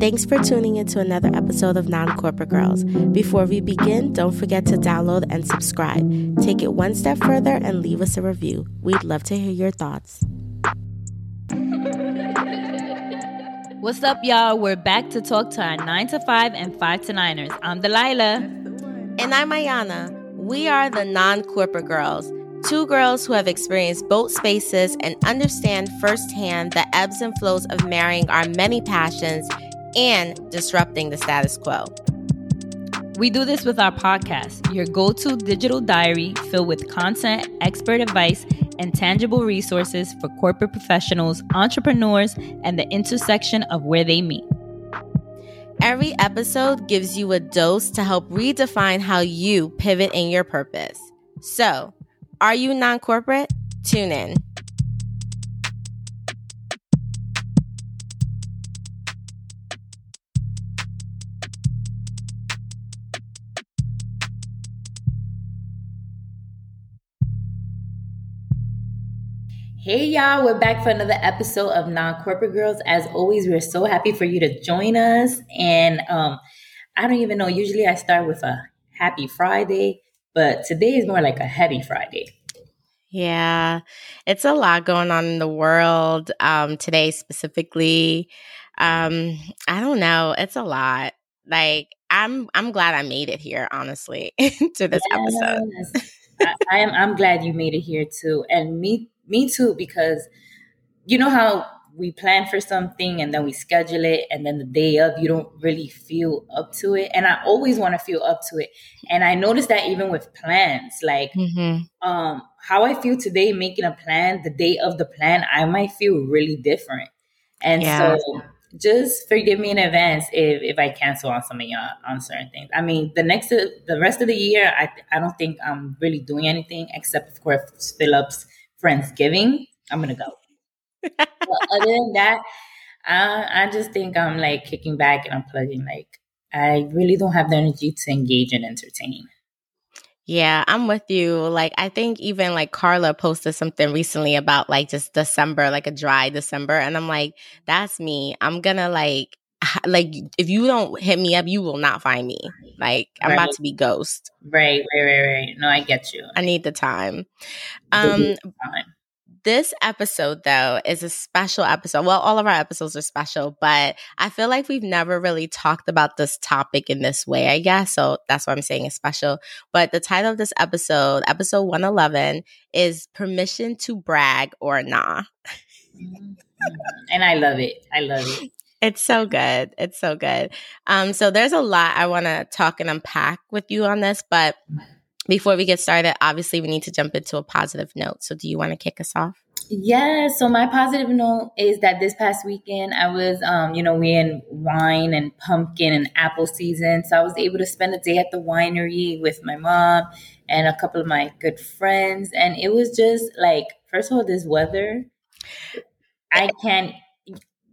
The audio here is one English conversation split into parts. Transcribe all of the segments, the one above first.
Thanks for tuning into another episode of Non Corporate Girls. Before we begin, don't forget to download and subscribe. Take it one step further and leave us a review. We'd love to hear your thoughts. What's up, y'all? We're back to talk to our 9 to 5 and 5 to 9ers. I'm Delilah. And I'm Ayana. We are the Non Corporate Girls, two girls who have experienced both spaces and understand firsthand the ebbs and flows of marrying our many passions and disrupting the status quo. We do this with our podcast, your go to digital diary filled with content, expert advice, and tangible resources for corporate professionals, entrepreneurs, and the intersection of where they meet. Every episode gives you a dose to help redefine how you pivot in your purpose. So, are you non corporate? Tune in. Hey y'all, we're back for another episode of Non Corporate Girls. As always, we're so happy for you to join us. And um, I don't even know, usually I start with a happy Friday, but today is more like a heavy Friday. Yeah, it's a lot going on in the world um, today, specifically. Um, I don't know, it's a lot. Like I'm, I'm glad I made it here, honestly, to this yes. episode. I, I am. I'm glad you made it here too, and me me too, because you know how we plan for something and then we schedule it and then the day of you don't really feel up to it and i always want to feel up to it and i noticed that even with plans like mm-hmm. um how i feel today making a plan the day of the plan i might feel really different and yeah. so just forgive me in advance if, if i cancel on some of y'all on certain things i mean the next the rest of the year i i don't think i'm really doing anything except of course phillips Friendsgiving, I'm gonna go. But other than that, I, I just think I'm like kicking back and I'm plugging. Like I really don't have the energy to engage and entertain. Yeah, I'm with you. Like, I think even like Carla posted something recently about like just December, like a dry December. And I'm like, that's me. I'm gonna like, like, if you don't hit me up, you will not find me. Like, I'm right. about to be ghost. Right, right, right, right. No, I get you. I need the time. Um, the time. This episode, though, is a special episode. Well, all of our episodes are special, but I feel like we've never really talked about this topic in this way, I guess. So that's why I'm saying it's special. But the title of this episode, episode 111, is Permission to Brag or Nah. Mm-hmm. and I love it. I love it. It's so good. It's so good. Um, so there's a lot I want to talk and unpack with you on this, but before we get started, obviously we need to jump into a positive note. So do you want to kick us off? Yeah, so my positive note is that this past weekend I was um, you know, we in wine and pumpkin and apple season. So I was able to spend a day at the winery with my mom and a couple of my good friends. And it was just like, first of all, this weather, I can't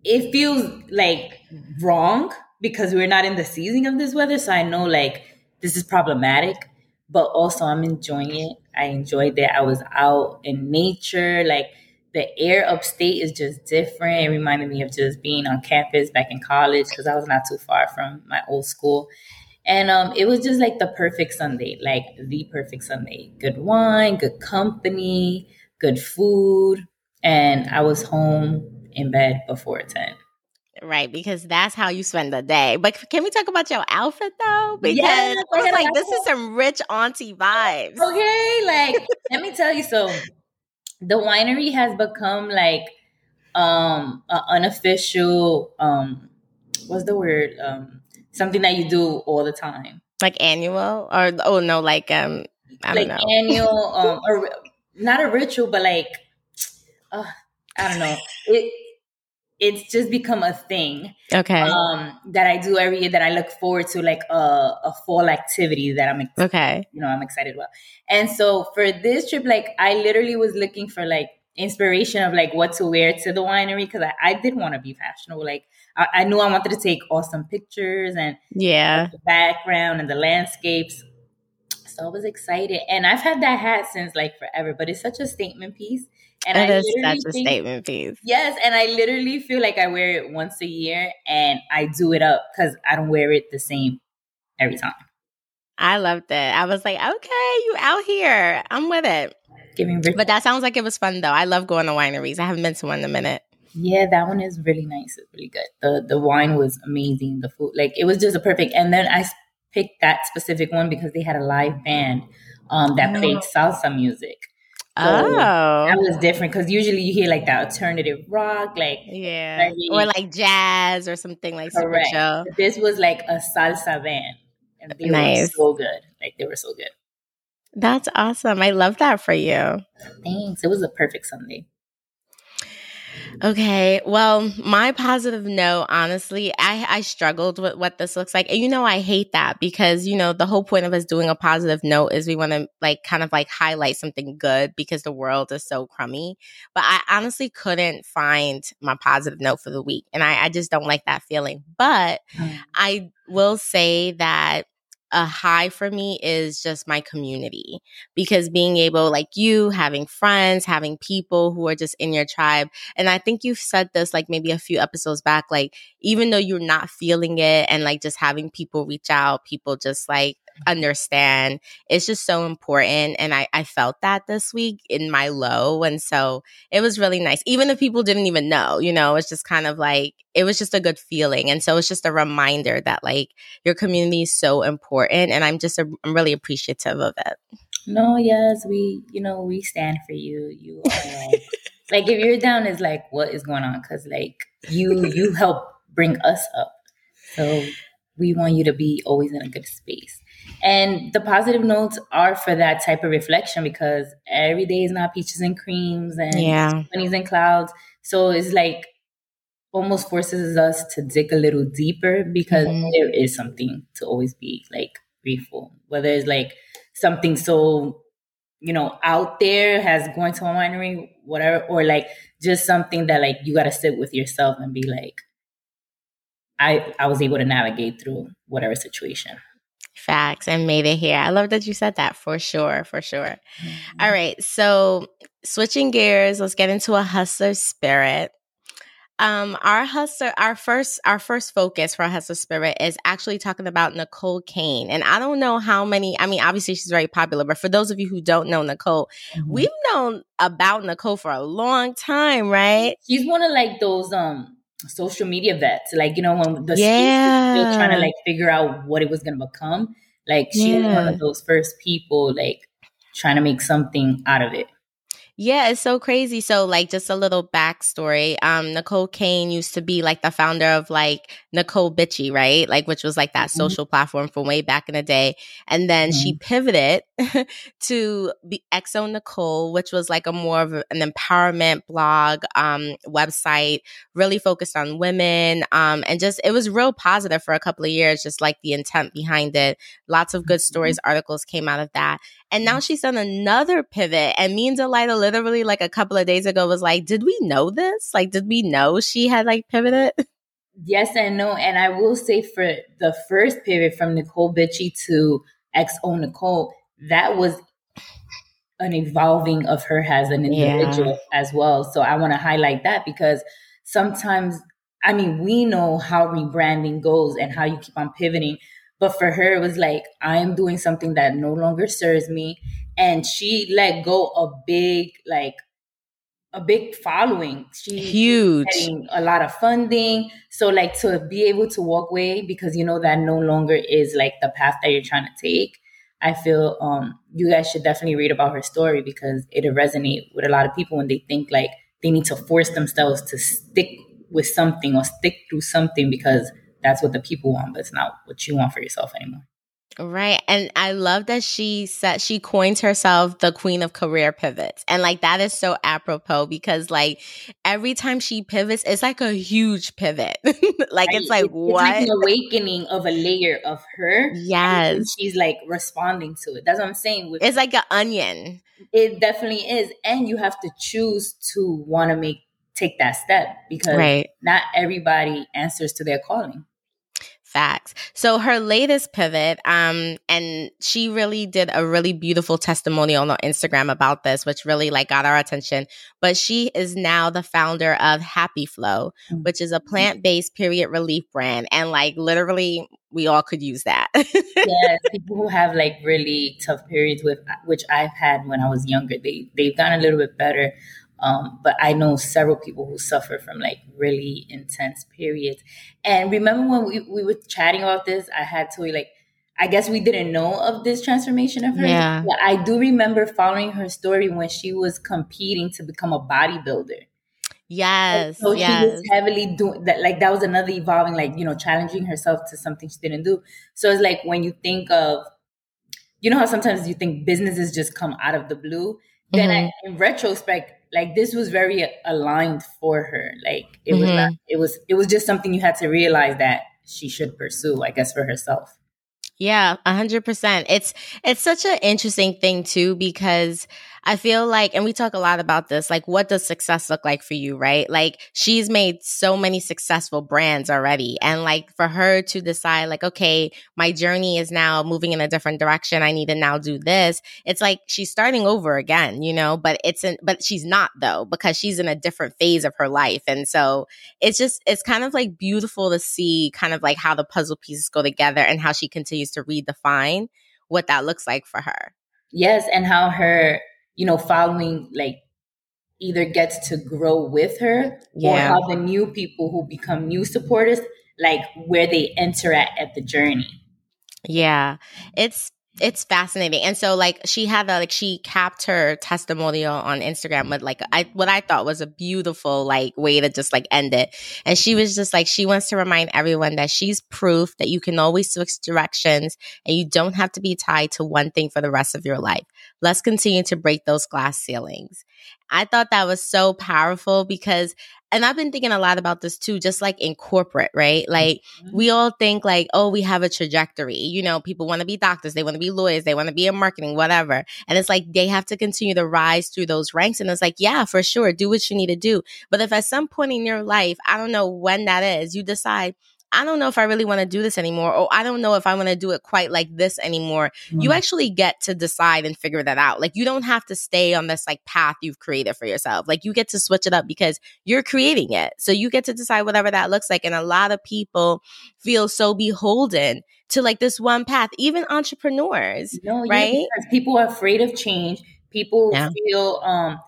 it feels like wrong because we're not in the season of this weather. So I know like this is problematic, but also I'm enjoying it. I enjoyed that. I was out in nature. Like the air upstate is just different. It reminded me of just being on campus back in college because I was not too far from my old school. And um, it was just like the perfect Sunday, like the perfect Sunday. Good wine, good company, good food. And I was home in bed before 10. Right, because that's how you spend the day. But can we talk about your outfit though? Because yes, I was like, this is some rich auntie vibes. Okay, like let me tell you. So the winery has become like um an unofficial um what's the word? Um something that you do all the time. Like annual or oh no, like um I like don't know. annual um or not a ritual, but like uh, I don't know. It it's just become a thing. Okay. Um, that I do every year that I look forward to, like a, a fall activity that I'm ex- okay. You know, I'm excited about. And so for this trip, like I literally was looking for like inspiration of like what to wear to the winery because I, I did want to be fashionable. Like I, I, knew I wanted to take awesome pictures and yeah, the background and the landscapes. So I was excited, and I've had that hat since like forever. But it's such a statement piece And it I is such a think, statement piece. Yes, and I literally feel like I wear it once a year, and I do it up because I don't wear it the same every time. I loved it. I was like, okay, you out here. I'm with it. Giving but that sounds like it was fun though. I love going to wineries. I haven't been to one in a minute. Yeah, that one is really nice. It's really good. The the wine was amazing. The food, like it was just a perfect. And then I picked that specific one because they had a live band um, that oh. played salsa music. So oh, that was different because usually you hear like that alternative rock, like yeah, or like jazz or something like correct. super. This was like a salsa band, and they nice. were so good. Like they were so good. That's awesome. I love that for you. Thanks. It was a perfect Sunday. Okay. Well, my positive note, honestly, I, I struggled with what this looks like. And you know, I hate that because, you know, the whole point of us doing a positive note is we want to like kind of like highlight something good because the world is so crummy. But I honestly couldn't find my positive note for the week. And I, I just don't like that feeling. But mm. I will say that a high for me is just my community because being able, like you, having friends, having people who are just in your tribe. And I think you've said this like maybe a few episodes back, like even though you're not feeling it and like just having people reach out, people just like understand. It's just so important. And I, I felt that this week in my low. And so it was really nice. Even if people didn't even know, you know, it's just kind of like, it was just a good feeling. And so it's just a reminder that like your community is so important. And I'm just, a, I'm really appreciative of it. No, yes, we, you know, we stand for you. You are like, like if you're down, is like, what is going on? Cause like you, you help bring us up. So we want you to be always in a good space. And the positive notes are for that type of reflection because every day is not peaches and creams and yeah. and clouds. So it's like almost forces us to dig a little deeper because mm-hmm. there is something to always be like grateful. Whether it's like something so, you know, out there has going to a winery, whatever, or like just something that like you gotta sit with yourself and be like, I I was able to navigate through whatever situation. Facts and made it here. I love that you said that for sure, for sure. Mm-hmm. All right. So switching gears, let's get into a hustler spirit. Um, our hustler, our first, our first focus for a hustler spirit is actually talking about Necole Kane. And I don't know how many, I mean, obviously she's very popular, but for those of you who don't know Necole, mm-hmm. we've known about Necole for a long time, right? She's one of like those, um, social media vets. Like, you know, when the yeah. still trying to like figure out what it was gonna become. Like she yeah. one of those first people like trying to make something out of it. Yeah, it's so crazy. So, like, just a little backstory. Um, Necole Kane used to be like the founder of like Necole Bitchie, right? Like, which was like that mm-hmm. social platform from way back in the day. And then mm-hmm. she pivoted to be XO Necole, which was like a more of an empowerment blog, um, website, really focused on women. Um, and just, it was real positive for a couple of years, just like the intent behind it. Lots of good mm-hmm. stories, articles came out of that. And now mm. she's done another pivot. And me and Delilah literally like a couple of days ago was like, did we know this? Like, did we know she had like pivoted? Yes and no. And I will say for the first pivot from Necole Bitchie to XO Necole, that was an evolving of her as an individual yeah. as well. So I want to highlight that because sometimes, I mean, we know how rebranding goes and how you keep on pivoting. But for her, it was like, I am doing something that no longer serves me. And she let go a big, like, a big following. She huge getting a lot of funding. So like to be able to walk away because you know that no longer is like the path that you're trying to take. I feel um you guys should definitely read about her story because it'll resonate with a lot of people when they think like they need to force themselves to stick with something or stick through something because that's what the people want, but it's not what you want for yourself anymore. Right. And I love that she said she coins herself the queen of career pivots. And like that is so apropos because like every time she pivots, it's like a huge pivot. like right. it's like it's, what? It's like an awakening of a layer of her. Yes. she's like responding to it. That's what I'm saying. With it's like an onion. It definitely is. And you have to choose to want to make take that step because right. not everybody answers to their calling. Facts. So her latest pivot, um, and she really did a really beautiful testimonial on Instagram about this, which really like got our attention. But she is now the founder of Happy Flow, mm-hmm. which is a plant-based period relief brand. And like literally we all could use that. yes, people who have like really tough periods with which I've had when I was younger, they they've gotten a little bit better. Um, but I know several people who suffer from like really intense periods. And remember when we, we were chatting about this, I had to like, I guess we didn't know of this transformation of her. Yeah. But I do remember following her story when she was competing to become a bodybuilder. Yes. so yes. she was heavily doing that. Like that was another evolving, like, you know, challenging herself to something she didn't do. So it's like when you think of, you know how sometimes you think businesses just come out of the blue. Then mm-hmm. I, in retrospect, like this was very aligned for her. Like it mm-hmm. was not, it was it was just something you had to realize that she should pursue, I guess, for herself. Yeah, a hundred percent. It's it's such an interesting thing too because I feel like, and we talk a lot about this, like, what does success look like for you, right? Like, she's made so many successful brands already. And like, for her to decide, like, okay, my journey is now moving in a different direction. I need to now do this. It's like she's starting over again, you know, but it's in, but she's not though, because she's in a different phase of her life. And so it's just, it's kind of like beautiful to see kind of like how the puzzle pieces go together and how she continues to redefine what that looks like for her. Yes. And how her, you know, following like either gets to grow with her yeah. or how the new people who become new supporters, like where they enter at at the journey. Yeah. It's it's fascinating. And so like she had that like she capped her testimonial on Instagram with like I what I thought was a beautiful like way to just like end it. And she was just like she wants to remind everyone that she's proof that you can always switch directions and you don't have to be tied to one thing for the rest of your life. Let's continue to break those glass ceilings. I thought that was so powerful because and I've been thinking a lot about this too, just like in corporate, right? Like mm-hmm. we all think like, oh, we have a trajectory. You know, people want to be doctors, they want to be lawyers, they want to be in marketing, whatever. And it's like they have to continue to rise through those ranks. And it's like, yeah, for sure, do what you need to do. But if at some point in your life, I don't know when that is, you decide, I don't know if I really want to do this anymore, or I don't know if I want to do it quite like this anymore. Mm. You actually get to decide and figure that out. Like you don't have to stay on this like path you've created for yourself. Like you get to switch it up because you're creating it. So you get to decide whatever that looks like. And a lot of people feel so beholden to like this one path, even entrepreneurs, no, right? Yeah, people are afraid of change. People yeah. feel um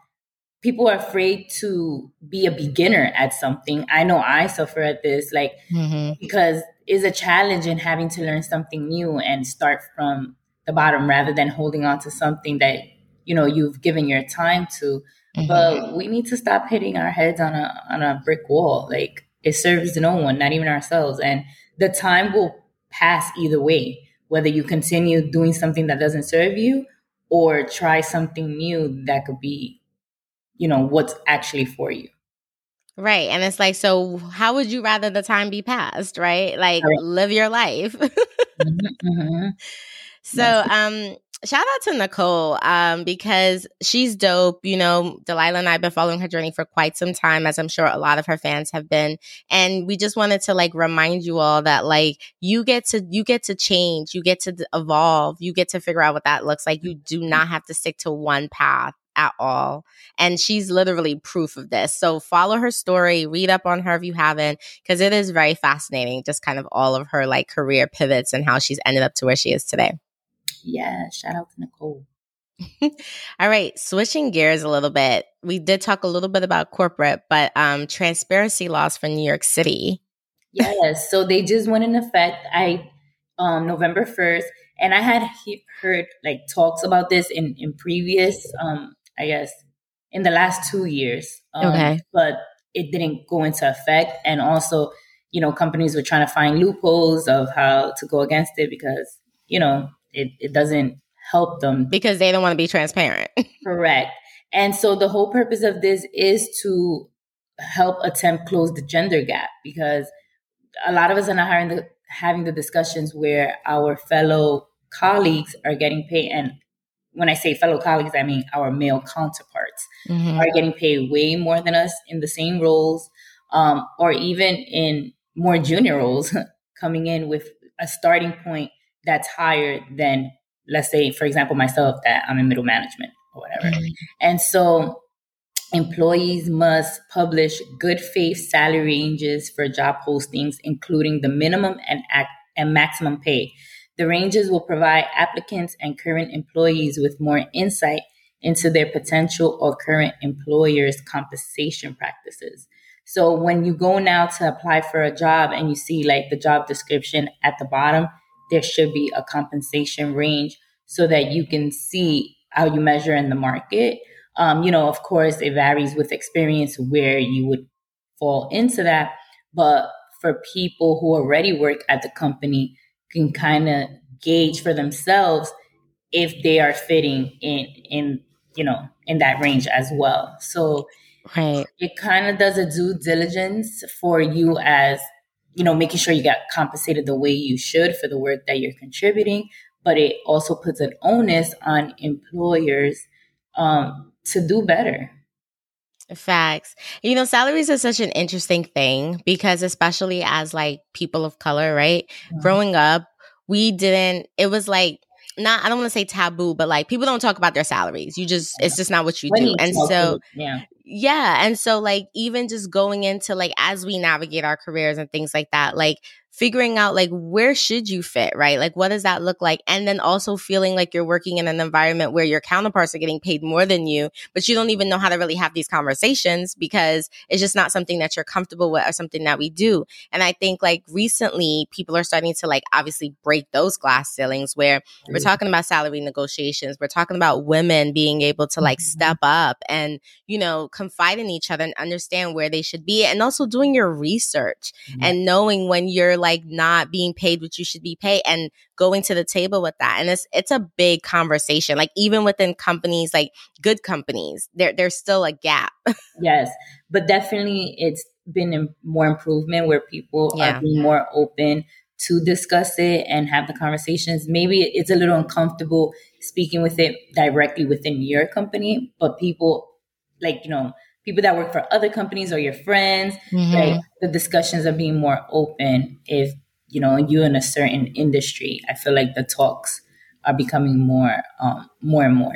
people are afraid to be a beginner at something. I know I suffer at this, like, mm-hmm. because it's a challenge in having to learn something new and start from the bottom rather than holding on to something that, you know, you've given your time to. Mm-hmm. But we need to stop hitting our heads on a on a brick wall. Like it serves no one, not even ourselves. And the time will pass either way, whether you continue doing something that doesn't serve you or try something new that could be you know what's actually for you right and it's like so how would you rather the time be passed right like right. live your life mm-hmm, mm-hmm. so um shout out to Necole um, because she's dope. You know, Delilah and I have been following her journey for quite some time, as I'm sure a lot of her fans have been. And we just wanted to like remind you all that like you get to you get to change, you get to evolve, you get to figure out what that looks like. You do not have to stick to one path at all. And she's literally proof of this. So follow her story, read up on her if you haven't, because it is very fascinating, just kind of all of her like career pivots and how she's ended up to where she is today. Yeah, shout out to Necole. all right, switching gears a little bit. We did talk a little bit about corporate, but um transparency laws for New York City. yes, so they just went in effect. I um November 1st and I had he- heard like talks about this in in previous um I guess, in the last two years. Um, okay. But it didn't go into effect. And also, you know, companies were trying to find loopholes of how to go against it because, you know, it, it doesn't help them. Because they don't want to be transparent. Correct. And so the whole purpose of this is to help attempt close the gender gap because a lot of us are not having the having the discussions where our fellow colleagues are getting paid and when I say fellow colleagues, I mean our male counterparts mm-hmm. are getting paid way more than us in the same roles, um, or even in more junior roles coming in with a starting point that's higher than, let's say, for example, myself, that I'm in middle management or whatever. Mm-hmm. And so employees must publish good faith salary ranges for job postings, including the minimum and, and maximum pay. The ranges will provide applicants and current employees with more insight into their potential or current employer's compensation practices. So when you go now to apply for a job and you see like the job description at the bottom, there should be a compensation range so that you can see how you measure in the market. Um, you know, of course, it varies with experience where you would fall into that. But for people who already work at the company, can kind of gauge for themselves if they are fitting in in you know in that range as well. So right. it kind of does a due diligence for you as you know making sure you got compensated the way you should for the work that you're contributing, but it also puts an onus on employers um, to do better. Facts. You know, salaries is such an interesting thing because especially as like people of color, right? Mm-hmm. Growing up, we didn't it was like not I don't want to say taboo, but like people don't talk about their salaries. You just yeah. it's just not what you do. And so yeah. Yeah, and so like even just going into like as we navigate our careers and things like that, like figuring out like where should you fit, right? Like what does that look like? And then also feeling like you're working in an environment where your counterparts are getting paid more than you, but you don't even know how to really have these conversations because it's just not something that you're comfortable with or something that we do. And I think like recently people are starting to like obviously break those glass ceilings where mm-hmm. we're talking about salary negotiations. We're talking about women being able to like mm-hmm. step up and, you know, confide in each other and understand where they should be and also doing your research mm-hmm. and knowing when you're like like not being paid what you should be paid and going to the table with that. And it's it's a big conversation. Like even within companies, like good companies, there there's still a gap. yes, but definitely it's been more improvement where people yeah. are being more open to discuss it and have the conversations. Maybe it's a little uncomfortable speaking with it directly within your company, but people like, you know, people that work for other companies or your friends, mm-hmm. right? The discussions are being more open if, you know, you're in a certain industry. I feel like the talks are becoming more, um, more and more.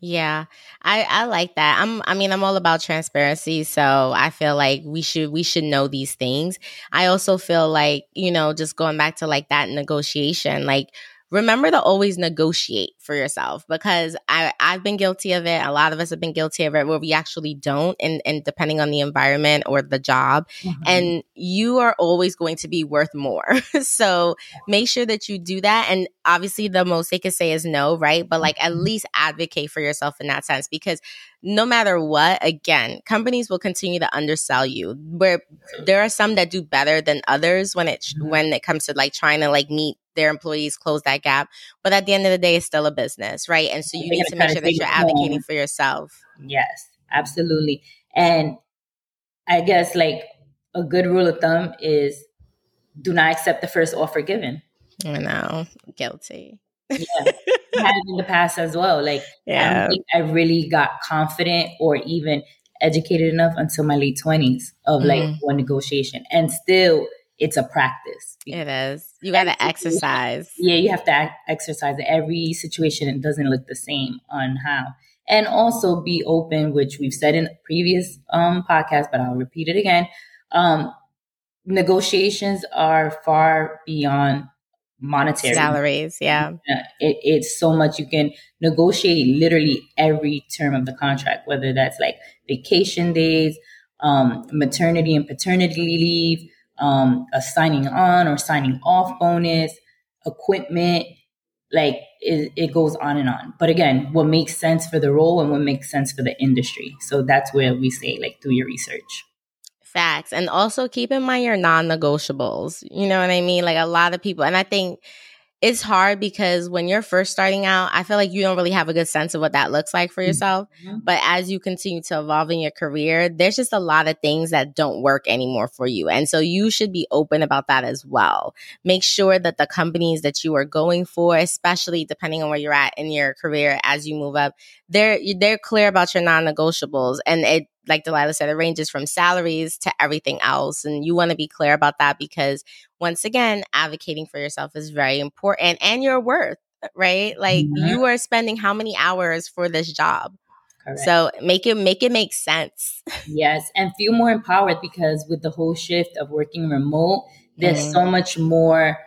Yeah, I, I like that. I'm I mean I'm all about transparency, so I feel like we should we should know these things. I also feel like, you know, just going back to like that negotiation, like remember to always negotiate for yourself because I, I've been guilty of it. A lot of us have been guilty of it where we actually don't, and, and depending on the environment or the job. Mm-hmm. And you are always going to be worth more. so make sure that you do that. And obviously, the most they could say is no, right? But like at mm-hmm. least advocate for yourself in that sense because no matter what, again, companies will continue to undersell you. Where there are some that do better than others when it mm-hmm. when it comes to like trying to like meet their employees close that gap. But at the end of the day, it's still a business, right? And so you need to make sure that you're advocating for yourself. Yes, absolutely. And I guess like a good rule of thumb is do not accept the first offer given. I know, guilty. yeah, had it in the past as well. Like, yeah. I I really got confident or even educated enough until my late twenties of like mm. one negotiation, and still it's a practice. It is. You got to exercise. Yeah, you have to exercise. Every situation it doesn't look the same on how. And also be open, which we've said in previous um, podcasts, but I'll repeat it again. Um, negotiations are far beyond monetary salaries. Yeah, it, it's so much you can negotiate literally every term of the contract, whether that's like vacation days, um, maternity and paternity leave, um, a signing on or signing off bonus, equipment, like it, it, goes on and on. But again, what makes sense for the role and what makes sense for the industry. So that's where we say, like, do your research. Facts. And also keep in mind your non negotiables. You know what I mean? Like a lot of people, and I think it's hard because when you're first starting out, I feel like you don't really have a good sense of what that looks like for mm-hmm. yourself. Mm-hmm. But as you continue to evolve in your career, there's just a lot of things that don't work anymore for you. And so you should be open about that as well. Make sure that the companies that you are going for, especially depending on where you're at in your career as you move up, they're they're clear about your non-negotiables and it like Delilah said, it ranges from salaries to everything else. And you want to be clear about that because, once again, advocating for yourself is very important and your worth, right? Like mm-hmm. you are spending how many hours for this job? Correct. So make it make it make sense. Yes, and feel more empowered because with the whole shift of working remote, there's mm-hmm. so much more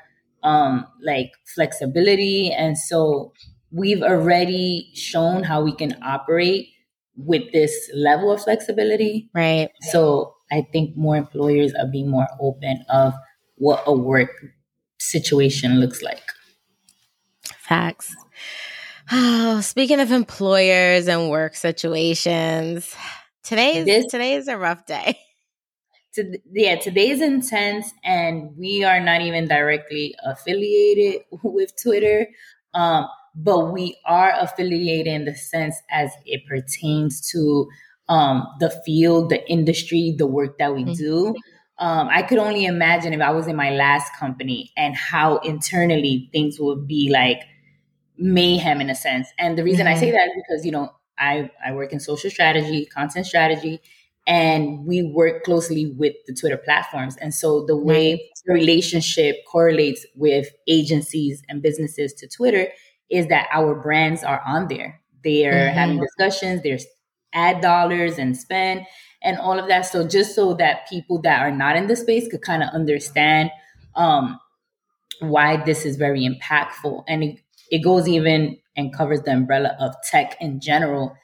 um like flexibility and so we've already shown how we can operate with this level of flexibility. Right. So I think more employers are being more open of what a work situation looks like. Facts. Oh, speaking of employers and work situations, today is today is a rough day. To, yeah, today is intense, and we are not even directly affiliated with Twitter. Um, but we are affiliated in the sense as it pertains to um, the field, the industry, the work that we mm-hmm. do. Um, I could only imagine if I was in my last company and how internally things would be like mayhem in a sense. And the reason mm-hmm. I say that is because, you know, I, I work in social strategy, content strategy, and we work closely with the Twitter platforms. And so the way the relationship correlates with agencies and businesses to Twitter is that our brands are on there. They're mm-hmm. having discussions, there's ad dollars and spend and all of that. So just so that people that are not in the space could kind of understand um, why this is very impactful. And it, it goes even and covers the umbrella of tech in general,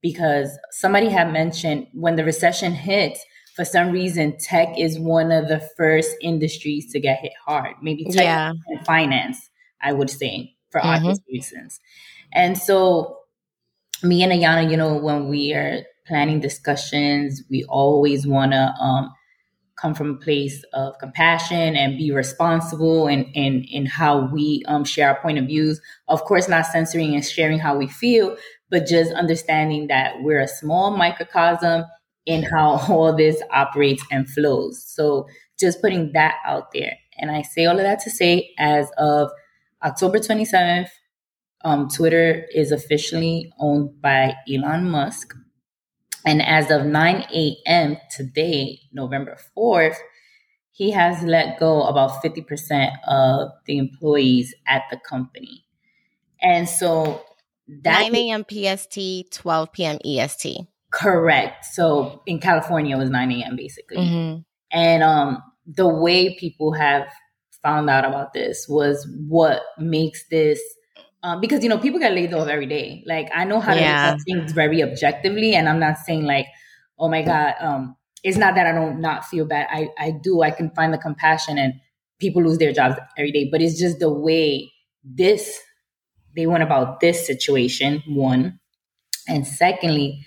because somebody had mentioned when the recession hits, for some reason, tech is one of the first industries to get hit hard. Maybe tech yeah. and finance, I would say for mm-hmm. obvious reasons. And so, me and Ayana, you know, when we are planning discussions, we always want to um, come from a place of compassion and be responsible in, in, in how we um, share our point of views. Of course, not censoring and sharing how we feel, but just understanding that we're a small microcosm in how all this operates and flows. So just putting that out there. And I say all of that to say, as of October 27th, um, Twitter is officially owned by Elon Musk. And as of 9 a.m. today, November 4th, he has let go about 50% of the employees at the company. And so that 9 a.m. PST, 12 p.m. EST. Correct. So in California, it was 9 a.m. basically. Mm-hmm. And um, the way people have found out about this was what makes this um, because you know people get laid off every day. Like I know how to yeah. look things very objectively, and I'm not saying like, oh my god, um, it's not that I don't not feel bad. I I do. I can find the compassion, and people lose their jobs every day. But it's just the way this they went about this situation. One, and secondly,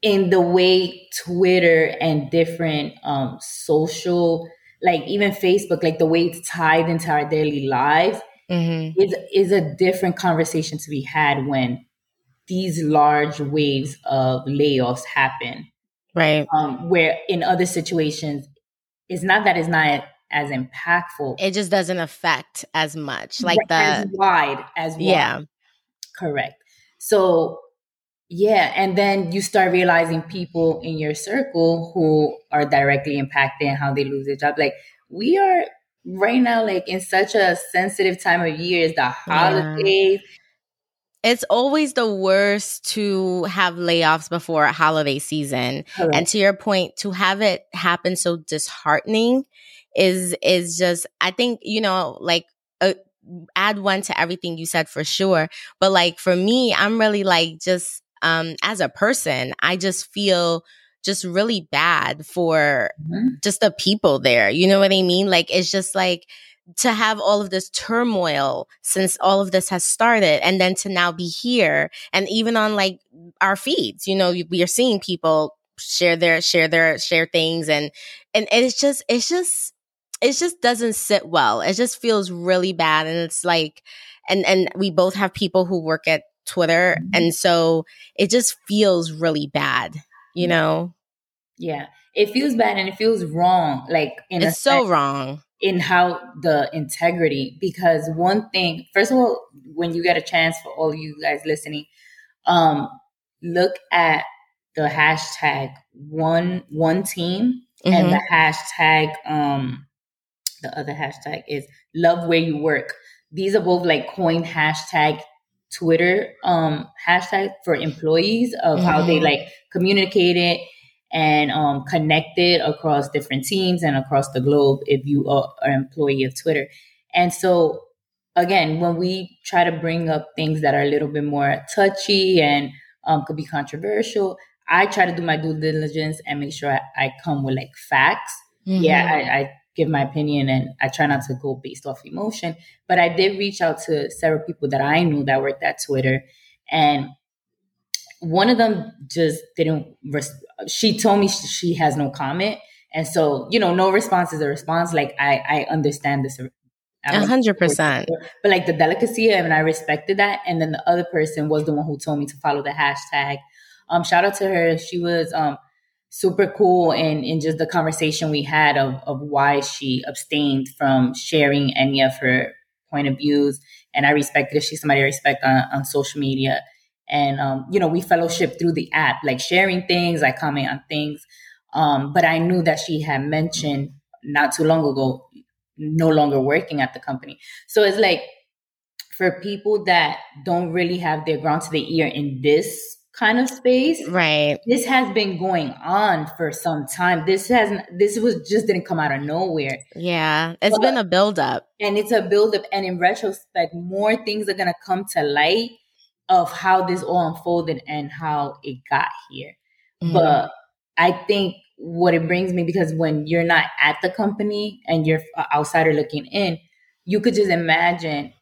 in the way Twitter and different um, social like even Facebook, like the way it's tied into our daily lives mm-hmm. is is a different conversation to be had when these large waves of layoffs happen. Right. Um, where in other situations, it's not that it's not as impactful. It just doesn't affect as much. Like the as wide as wide. Yeah. Correct. So yeah, and then you start realizing people in your circle who are directly impacted and how they lose their job. Like we are right now, like in such a sensitive time of year, is the holidays. Yeah. It's always the worst to have layoffs before a holiday season. Correct. And to your point, to have it happen so disheartening is is just I think, you know, like uh, add one to everything you said for sure. But like for me, I'm really like just um, as a person, I just feel just really bad for mm-hmm. just the people there. You know what I mean? Like, it's just like, to have all of this turmoil since all of this has started and then to now be here and even on like our feeds you know we are seeing people share their share their share things and and it's just it's just it just doesn't sit well it just feels really bad and it's like and and we both have people who work at Twitter. Mm-hmm. And so it just feels really bad, you know? Yeah. It feels bad and it feels wrong. Like in it's so wrong. In how the integrity, because one thing, first of all, when you get a chance for all you guys listening, um, look at the hashtag one one team mm-hmm. and the hashtag um the other hashtag is love where you work. These are both like coined hashtag Twitter um hashtag for employees of mm-hmm. how they mm-hmm. like communicated and um, connect it across different teams and across the globe if you are an employee of Twitter. And so again, when we try to bring up things that are a little bit more touchy and um, could be controversial, I try to do my due diligence and make sure I, I come with like facts. Mm-hmm. Yeah, I, I, give my opinion and I try not to go based off emotion. But I did reach out to several people that I knew that worked at Twitter. And one of them just didn't, res- she told me she has no comment. And so, you know, no response is a response. Like I, I understand this a hundred percent. But like the delicacy, of and I respected that. And then the other person was the one who told me to follow the hashtag. Um, shout out to her. She was um super cool and in just the conversation we had of of why she abstained from sharing any of her point of views. And I respect it. She's somebody I respect on, on social media. And um, you know, we fellowship through the app, like sharing things, I comment on things. Um, but I knew that she had mentioned not too long ago no longer working at the company. So it's like for people that don't really have their ground to the ear in this kind of space, right? This has been going on for some time. This hasn't. This was just didn't come out of nowhere. Yeah, it's but, been a buildup, and it's a buildup. And in retrospect, more things are gonna come to light of how this all unfolded and how it got here. Mm-hmm. But I think what it brings me because when you're not at the company and you're outsider looking in, you could just imagine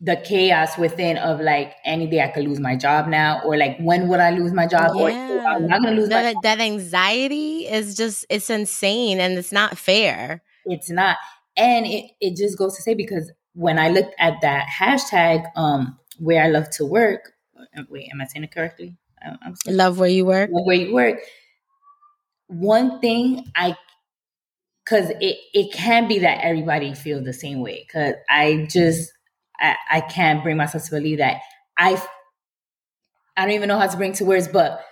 the chaos within of like any day I could lose my job now, or like when would I lose my job, yeah. or I'm not gonna lose that, that anxiety is just it's insane and it's not fair. It's not, and it it just goes to say because when I looked at that hashtag, um, where I love to work. Uh, wait, am I saying it correctly? I'm love where you work. Love where you work one thing I because it, it can be that everybody feels the same way because i just I, I can't bring myself to believe that i i don't even know how to bring to words but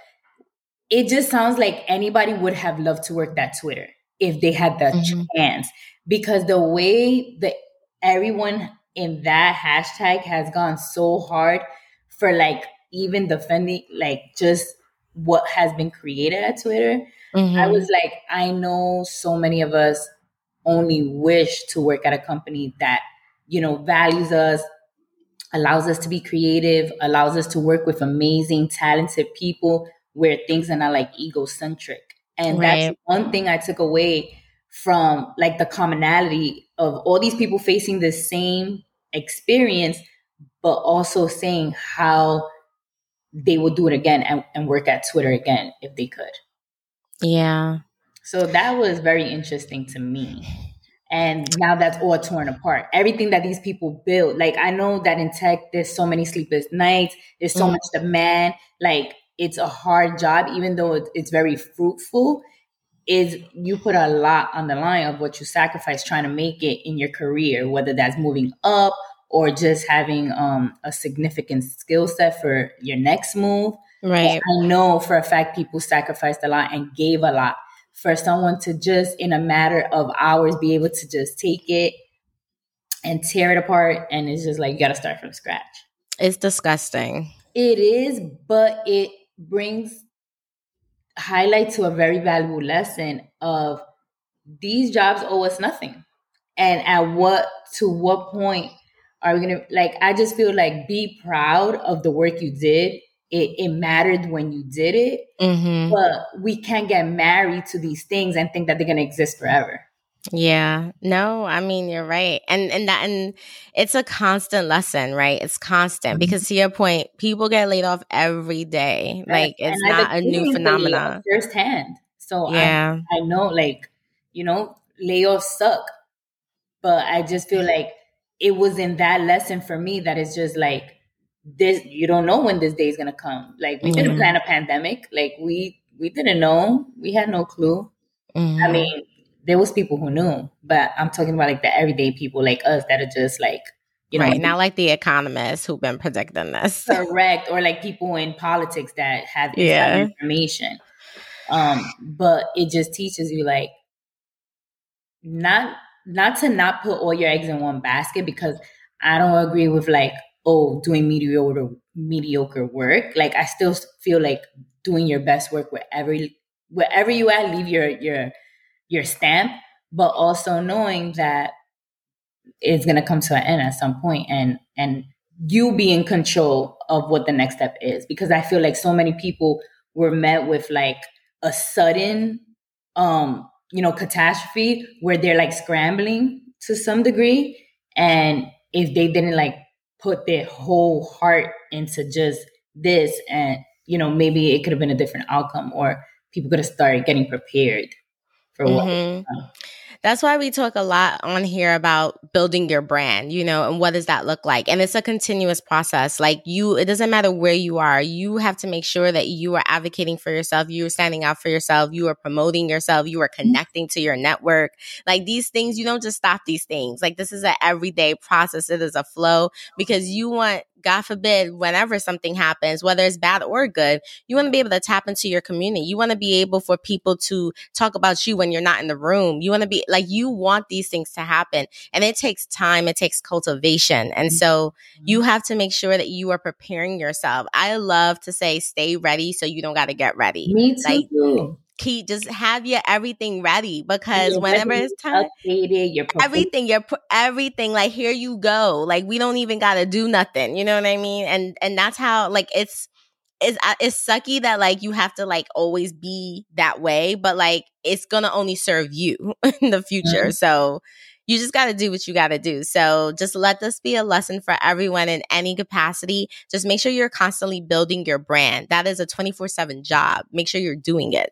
it just sounds like anybody would have loved to work that twitter if they had the mm-hmm. chance because the way that everyone in that hashtag has gone so hard for like even defending like just what has been created at twitter Mm-hmm. I was like, I know so many of us only wish to work at a company that, you know, values us, allows us to be creative, allows us to work with amazing, talented people where things are not like egocentric. And right. that's one thing I took away from like the commonality of all these people facing the same experience, but also saying how they would do it again and, and work at Twitter again if they could. Yeah. So that was very interesting to me. And now that's all torn apart. Everything that these people build, like I know that in tech, there's so many sleepless nights, there's so mm. much demand. Like it's a hard job, even though it's very fruitful. Is you put a lot on the line of what you sacrifice trying to make it in your career, whether that's moving up or just having um, a significant skill set for your next move. Right. I know for a fact people sacrificed a lot and gave a lot for someone to just in a matter of hours be able to just take it and tear it apart and it's just like you got to start from scratch. It's disgusting. It is, but it brings highlight to a very valuable lesson of these jobs owe us nothing. And at what to what point are we gonna like I just feel like be proud of the work you did it, it mattered when you did it. Mm-hmm. But we can't get married to these things and think that they're going to exist forever. Yeah. No, I mean you're right. And and that and it's a constant lesson, right? It's constant mm-hmm. because to your point, people get laid off every day. Right. Like it's not a new phenomenon. Firsthand. So yeah. I, I know like, you know, layoffs suck. But I just feel like it was in that lesson for me that it's just like this you don't know when this day is gonna come. Like we didn't plan a pandemic. Like we we didn't know. We had no clue. Mm-hmm. I mean, there was people who knew, but I'm talking about like the everyday people like us that are just like, You know, right, not like the economists who've been predicting this. Correct. Or like people in politics that have yeah. information. Um, but it just teaches you like not not to not put all your eggs in one basket because I don't agree with like, oh, doing mediocre mediocre work. Like I still feel like doing your best work wherever wherever you at, leave your your your stamp, but also knowing that it's gonna come to an end at some point and and you be in control of what the next step is. Because I feel like so many people were met with like a sudden um, you know, catastrophe where they're like scrambling to some degree. And if they didn't like put their whole heart into just this and you know maybe it could have been a different outcome or people could have started getting prepared for mm-hmm. what that's why we talk a lot on here about building your brand, you know, and what does that look like? And it's a continuous process. Like you, it doesn't matter where you are. You have to make sure that you are advocating for yourself. You are standing out for yourself. You are promoting yourself. You are mm-hmm. connecting to your network. Like these things, you don't just stop these things. Like this is an everyday process. It is a flow because you want God forbid, whenever something happens, whether it's bad or good, you want to be able to tap into your community. You want to be able for people to talk about you when you're not in the room. You want to be like, you want these things to happen. And it takes time, it takes cultivation. And so you mm-hmm. have to make sure that you are preparing yourself. I love to say, stay ready so you don't got to get ready. Me too. Like, keep just have your everything ready because whenever it's time updated, you're everything you're everything like here you go like we don't even gotta do nothing you know what i mean and and that's how like it's it's uh, it's sucky that like you have to like always be that way but like it's gonna only serve you in the future mm-hmm. so you just got to do what you got to do. So just let this be a lesson for everyone in any capacity. Just make sure you're constantly building your brand. That is a 24 7 job. Make sure you're doing it.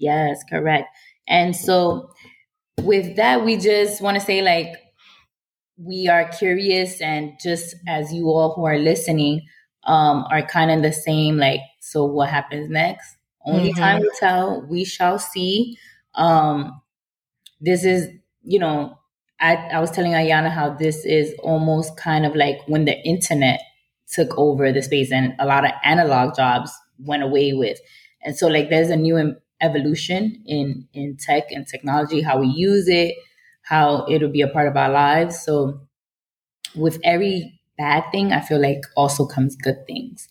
Yes, correct. And so with that, we just want to say like we are curious and just as you all who are listening um are kind of the same like so what happens next only mm-hmm. time will tell we shall see um this is you know i i was telling ayana how this is almost kind of like when the internet took over the space and a lot of analog jobs went away with and so like there's a new evolution in in tech and technology, how we use it, how it'll be a part of our lives. So with every bad thing, I feel like also comes good things.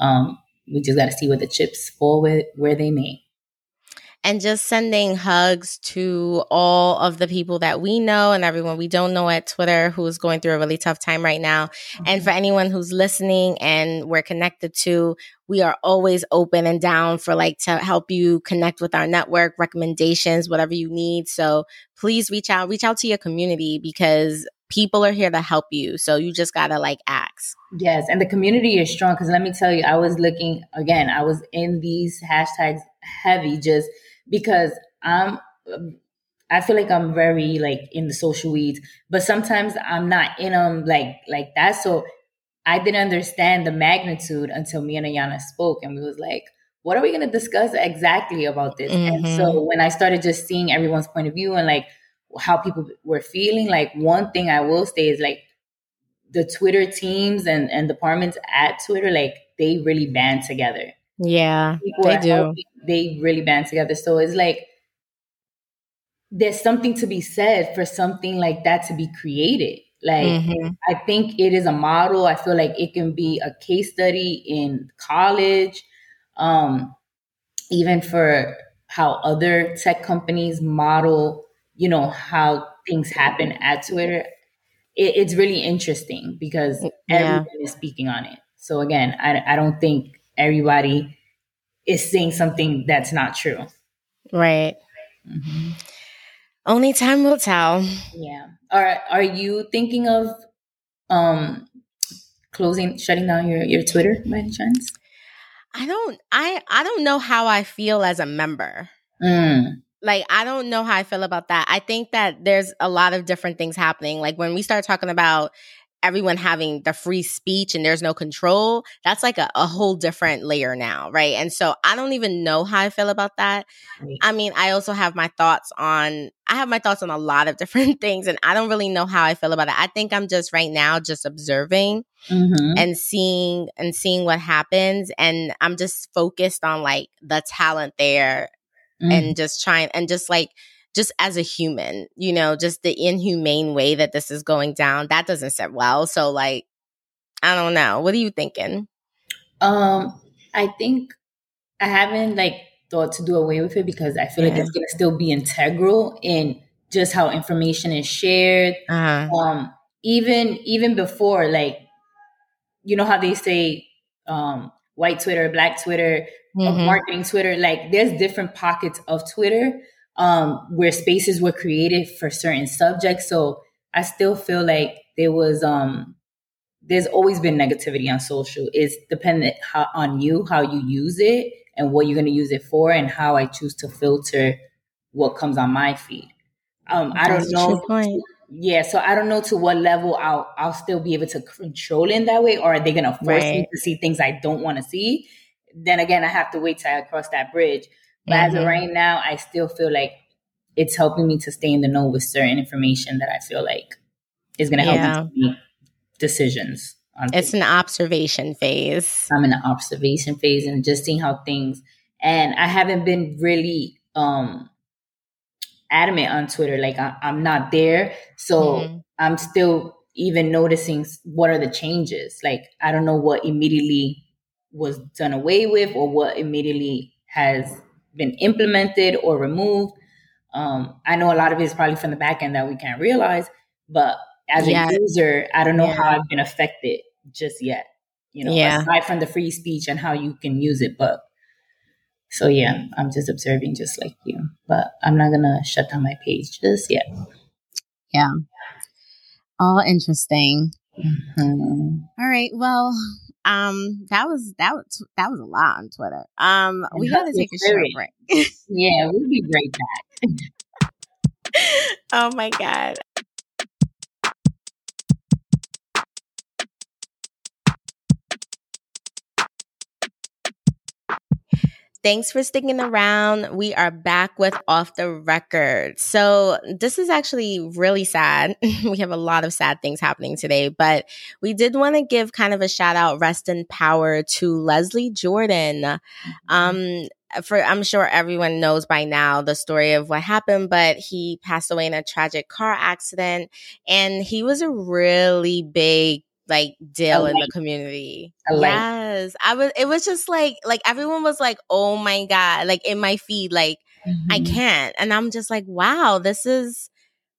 Um, we just got to see where the chips fall with where they may and just sending hugs to all of the people that we know and everyone we don't know at Twitter who's going through a really tough time right now. Mm-hmm. And for anyone who's listening and we're connected to, we are always open and down for like to help you connect with our network, recommendations, whatever you need. So please reach out, reach out to your community because people are here to help you. So you just got to like ask. Yes. And the community is strong because let me tell you, I was looking again, I was in these hashtags heavy just because I'm I feel like I'm very like in the social weeds, but sometimes I'm not in them like like that. So I didn't understand the magnitude until me and Ayana spoke, and we was like, "What are we going to discuss exactly about this?" Mm-hmm. And so mm-hmm. when I started just seeing everyone's point of view and like how people were feeling, like one thing I will say is like the Twitter teams and and departments at Twitter, like they really band together. Yeah, People they do. Helping, they really band together. So it's like there's something to be said for something like that to be created. Like mm-hmm. I think it is a model. I feel like it can be a case study in college, um, even for how other tech companies model, you know, how things happen at Twitter. It, it's really interesting because yeah. everyone is speaking on it. So again, I, I don't think everybody is saying something that's not true. Right. Mm-hmm. Only time will tell. Yeah. Are Are you thinking of um closing, shutting down your your Twitter by any chance? I don't. I I don't know how I feel as a member. Mm. Like I don't know how I feel about that. I think that there's a lot of different things happening. Like when we start talking about everyone having the free speech and there's no control, that's like a, a, whole different layer now, right? And so I don't even know how I feel about that. Right. I mean, I also have my thoughts on, I have my thoughts on a lot of different things and I don't really know how I feel about it. I think I'm just right now just observing mm-hmm. and seeing and seeing what happens. And I'm just focused on like the talent there mm-hmm. and just trying and just like, just as a human, you know, just the inhumane way that this is going down, that doesn't sit well. So like, I don't know. What are you thinking? Um, I think I haven't like thought to do away with it because I feel yeah. like it's gonna still be integral in just how information is shared. Uh-huh. Um, even even before, like, you know how they say um white Twitter, black Twitter, mm-hmm. marketing Twitter, like there's different pockets of Twitter um, where spaces were created for certain subjects. So I still feel like there was um, there's always been negativity on social. It's dependent how, on you how you use it and what you're going to use it for, and how I choose to filter what comes on my feed. Um, I don't know. Yeah, so I don't know to what level I'll I'll still be able to control in that way, or are they going to force right. me to see things I don't want to see? Then again, I have to wait till I cross that bridge. But mm-hmm. as of mm-hmm. right now, I still feel like it's helping me to stay in the know with certain information that I feel like is going to help yeah. me make decisions. it's an observation phase. I'm in an observation phase and just seeing how things. And I haven't been really um adamant on Twitter. Like I, am not there, so mm-hmm. I'm still even noticing what are the changes. Like I don't know what immediately was done away with or what immediately has been implemented or removed. Um, I know a lot of it is probably from the back end that we can't realize, but as yeah. a user, I don't know yeah. how I've been affected just yet. You know, yeah. aside from the free speech and how you can use it, but so yeah, I'm just observing just like you, but I'm not gonna shut down my page just yet. Yeah. All interesting. Mm-hmm. All right. Well, um, that was that was that was a lot on Twitter. Um, we got to take a short break. yeah, we'll be right back. oh my god. Thanks for sticking around. We are back with Off the Record. So, this is actually really sad. we have a lot of sad things happening today, but we did want to give kind of a shout out, rest in power to Leslie Jordan. Mm-hmm. Um, for I'm sure everyone knows by now the story of what happened, but he passed away in a tragic car accident and he was a really big like deal in the community. Yes. I was it was just like like everyone was like, "Oh my god," like in my feed like mm-hmm. I can't. And I'm just like, "Wow, this is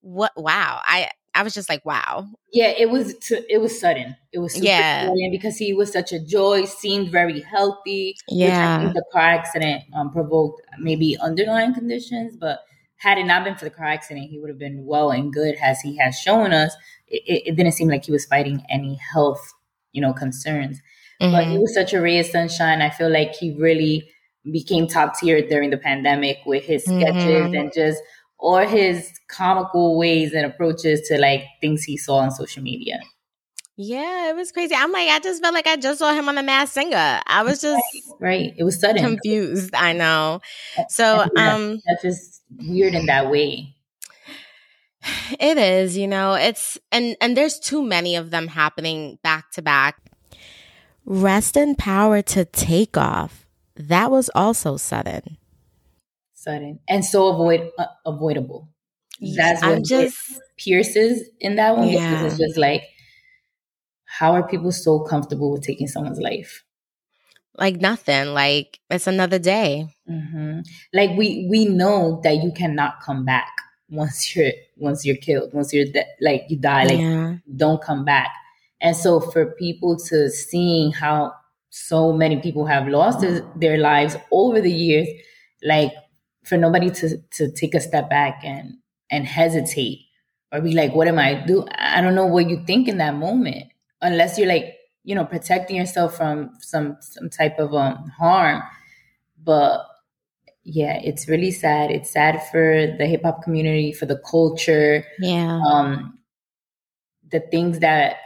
what wow." I I was just like, "Wow." Yeah, it was t- it was sudden. It was yeah. sudden because he was such a joy, seemed very healthy. Yeah. the car accident um, provoked maybe underlying conditions, but had it not been for the car accident, he would have been well and good as he has shown us it, it didn't seem like he was fighting any health, you know, concerns. Mm-hmm. But he was such a ray of sunshine. I feel like he really became top tier during the pandemic with his sketches mm-hmm. and just or his comical ways and approaches to like things he saw on social media. Yeah, it was crazy. I'm like, I just felt like I just saw him on the Masked Singer. I was just right. right. It was sudden, confused. I know. So, um, that's just weird in that way. It is, you know, it's and and there's too many of them happening back to back. Rest in power to Takeoff. That was also sudden. Sudden and so avoid uh, avoidable. That's what I'm just pierces in that one yeah. because it's just like how are people so comfortable with taking someone's life? Like nothing. Like it's another day. Mm-hmm. Like we we know that you cannot come back once you're once you're killed once you're de- like you die like yeah. don't come back and so for people to seeing how so many people have lost their lives over the years like for nobody to to take a step back and and hesitate or be like what am i do i don't know what you think in that moment unless you're like you know protecting yourself from some some type of um harm but yeah, it's really sad. It's sad for the hip hop community, for the culture. Yeah. Um, the things that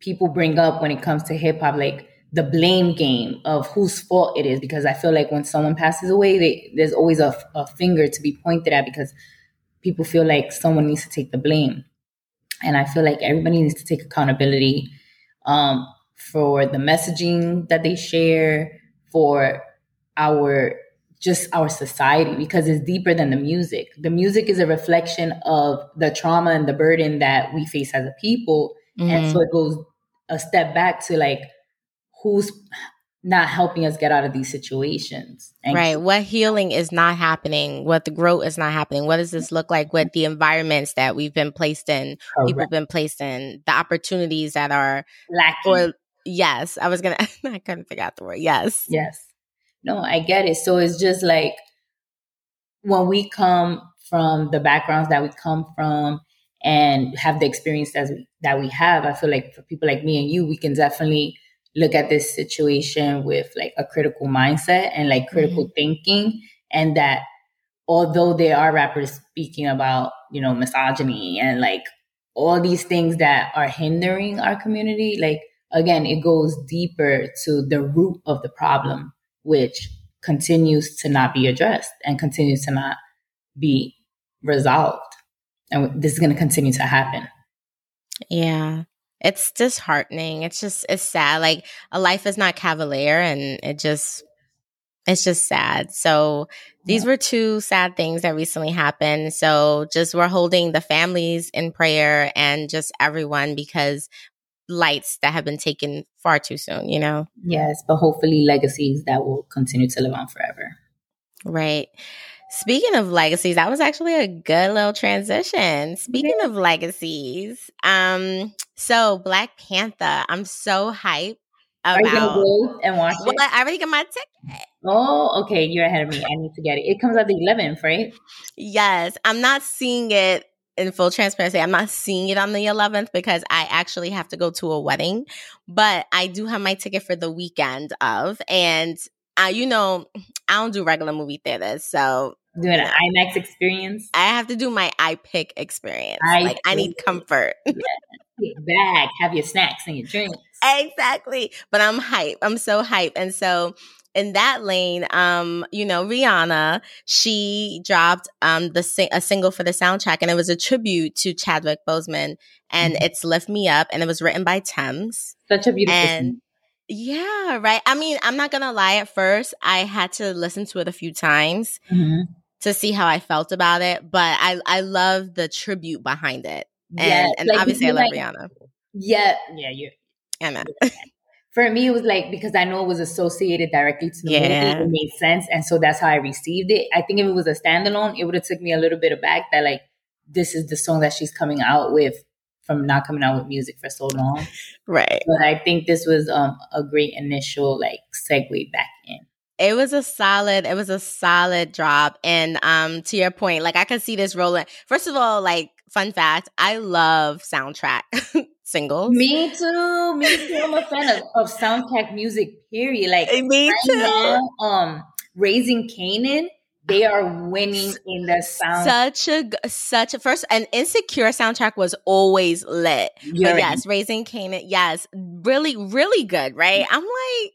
people bring up when it comes to hip hop, like the blame game of whose fault it is. Because I feel like when someone passes away, they, there's always a, a finger to be pointed at because people feel like someone needs to take the blame. And I feel like everybody needs to take accountability um, for the messaging that they share, for our just our society because it's deeper than the music. The music is a reflection of the trauma and the burden that we face as a people. Mm-hmm. And so it goes a step back to like who's not helping us get out of these situations. Right. What healing is not happening? What the growth is not happening? What does this look like with the environments that we've been placed in, Correct. people have been placed in, the opportunities that are lacking? Or, yes, I was gonna. I couldn't figure out the word. Yes. Yes. No, I get it. So it's just like when we come from the backgrounds that we come from and have the experience as we, that we have, I feel like for people like me and you, we can definitely look at this situation with like a critical mindset and like critical mm-hmm. thinking and that although there are rappers speaking about you know misogyny and like all these things that are hindering our community like again it goes deeper to the root of the problem which continues to not be addressed and continues to not be resolved. And this is going to continue to happen. Yeah. It's disheartening. It's just, it's sad. Like a life is not cavalier and it just, it's just sad. So these yeah. were two sad things that recently happened. So just we're holding the families in prayer and just everyone because lights that have been taken far too soon, you know? Yes, but hopefully legacies that will continue to live on forever. Right. Speaking of legacies, that was actually a good little transition. Speaking of legacies, um, so Black Panther, I'm so hyped about. Are you gonna go and watch well, it? I already got my ticket. Oh, okay. You're ahead of me. I need to get it. It comes out the 11th, right? Yes, I'm not seeing it in full transparency, I'm not seeing it on the 11th because I actually have to go to a wedding, but I do have my ticket for the weekend of, and uh, you know, I don't do regular movie theaters, so doing an IMAX experience. I have to do my iPic experience. I like I need comfort. Yeah. Bag, have your snacks and your drinks. Exactly. But I'm hype. I'm so hype. And so in that lane, um, you know, Rihanna, she dropped um the sing- a single for the soundtrack, and it was a tribute to Chadwick Boseman, and mm-hmm. it's "Lift Me Up," and it was written by Tems. Such a beautiful. And yeah, right. I mean, I'm not gonna lie. At first, I had to listen to it a few times mm-hmm. To see how I felt about it, but I I love the tribute behind it, and yeah, and like, obviously I love like, Rihanna. Yeah, yeah, you. I for me, it was like because I know it was associated directly to the yeah. movie, it made sense, and so that's how I received it. I think if it was a standalone, it would have took me a little bit of back that like this is the song that she's coming out with from not coming out with music for so long, right? But I think this was um, a great initial like segue back in. It was a solid, it was a solid drop. And um to your point, like I could see this rolling. First of all, like fun fact, I love soundtrack singles. Me too. Me too. I'm a fan of, of soundtrack music, period. Like me right too. Now, um Raising Kanan they are winning in the sound. Such a such a first an insecure soundtrack was always lit. You're but yes, Raising Kanan. yes, really, really good, right? I'm like,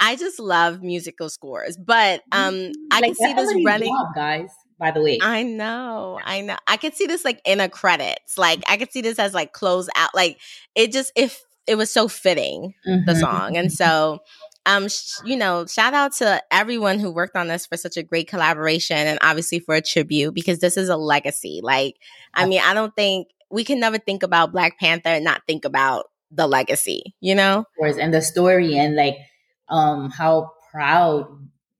I just love musical scores. But um. I like, can see this running job, guys by the way. I know. I know. I could see this like in a credits. Like I could see this as like close out. Like it just if it was so fitting mm-hmm. the song. And so um sh- you know, shout out to everyone who worked on this for such a great collaboration and obviously for a tribute because this is a legacy. Like I mean, I don't think we can never think about Black Panther and not think about the legacy, you know? And the story and like um how proud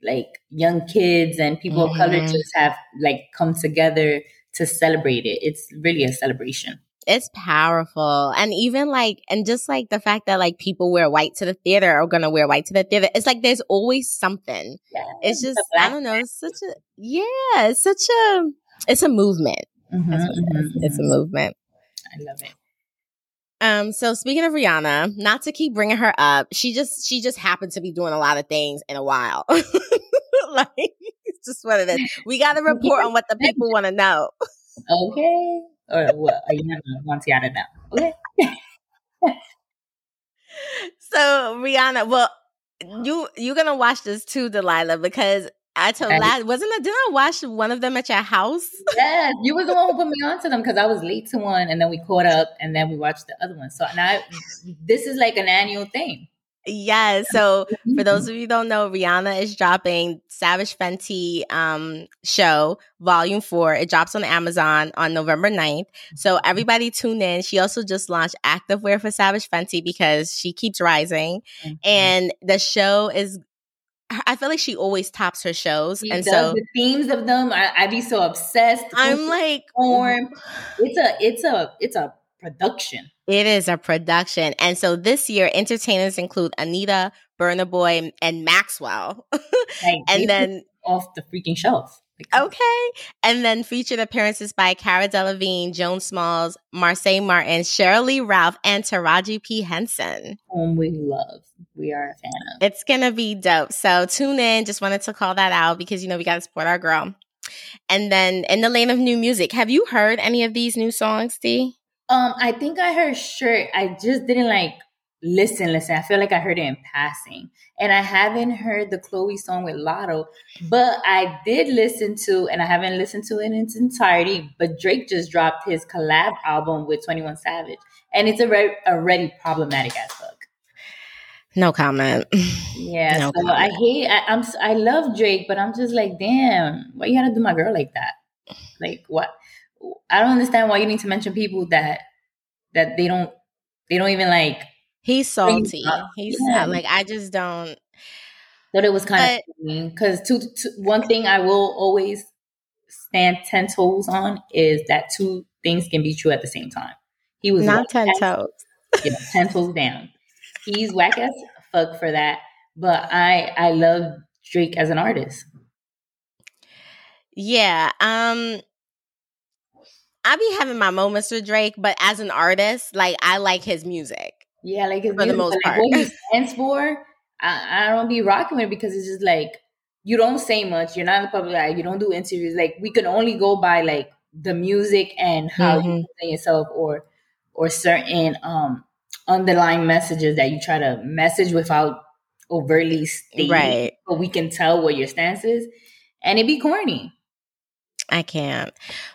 like young kids and people mm-hmm. of color mm-hmm. just have like come together to celebrate it. It's really a celebration. It's powerful. And even like, and just like the fact that like people wear white to the theater are going to wear white to the theater. It's like there's always something. Yeah, it's just, I don't know. It's such a, yeah, it's such a, it's a movement. Mm-hmm, mm-hmm, it's a mm-hmm. movement. I love it. Um, so speaking of Rihanna, not to keep bringing her up, she just she just happened to be doing a lot of things in a while. like it's just what it is. We got to report on what the people want to know. Okay. Or what? Are you want to know? Okay. so Rihanna, well, you you're gonna watch this too, Delilah, because I told right. last wasn't I didn't I watch one of them at your house? Yes, you was the one who put me onto them because I was late to one and then we caught up and then we watched the other one. So now this is like an annual thing. Yes. So for those of you don't know, Rihanna is dropping Savage Fenty um, show volume four. It drops on Amazon on November 9th. So mm-hmm. everybody tune in. She also just launched activewear for Savage Fenty because she keeps rising. Mm-hmm. And the show is I feel like she always tops her shows, she and so the themes of them, I, I be so obsessed. I'm like, form. It's a, it's a, it's a production. It is a production. And so this year, entertainers include Anitta, Burna Boy, and Maxwell. Like, and then off the freaking shelf. Okay. And then featured appearances by Cara Delevingne, Joan Smalls, Marsai Martin, Sheryl Lee Ralph, and Taraji P. Henson. Whom we love. We are a fan of. It's going to be dope. So tune in. Just wanted to call that out because, you know, we got to support our girl. And then in the lane of new music, have you heard any of these new songs, Dee? Um, I think I heard shirt. I just didn't like listen, listen. I feel like I heard it in passing. And I haven't heard the Chloe song with Latto, but I did listen to, and I haven't listened to it in its entirety, but Drake just dropped his collab album with 21 Savage. And it's already, already problematic as fuck. No comment. Yeah, no so comment. I hate. I, I'm. I love Drake, but I'm just like, damn, why you gotta do my girl like that? Like what? I don't understand why you need to mention people that that they don't they don't even like. He's salty. He's yeah. like I just don't. Thought it was kind but, of because two, two, one thing I will always stand ten toes on is that two things can be true at the same time. He was not ten toes. You know, ten toes down. He's whack as fuck for that, but I I love Drake as an artist. Yeah. Um I be having my moments with Drake, but as an artist, like I like his music. Yeah, like for the most part. Like what he stands for, I, I don't be rocking with it because it's just like you don't say much. You're not in the public eye. You don't do interviews. Like we can only go by like the music and how mm-hmm. you present yourself, or or certain um underlying messages that you try to message without overtly stating, right? But we can tell what your stance is, and it be corny. I can't.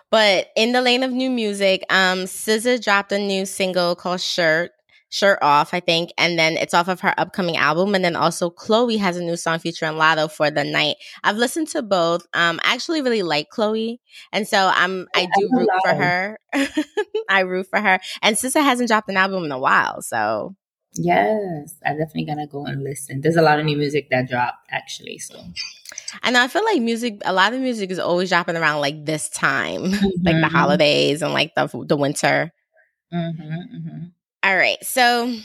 But in the lane of new music, um, SZA dropped a new single called Shirt, Shirt Off, I think, and then it's off of her upcoming album. And then also Chloe has a new song featuring Latto for the night. I've listened to both. Um, I actually really like Chloe, and so I'm I do I root for her. I root for her. And SZA hasn't dropped an album in a while, so Yes, I definitely gonna go and listen. There's a lot of new music that dropped actually, so and I feel like music, a lot of music is always dropping around like this time, mm-hmm. like the mm-hmm. holidays and like the the winter. Mm-hmm, mm-hmm. All right, so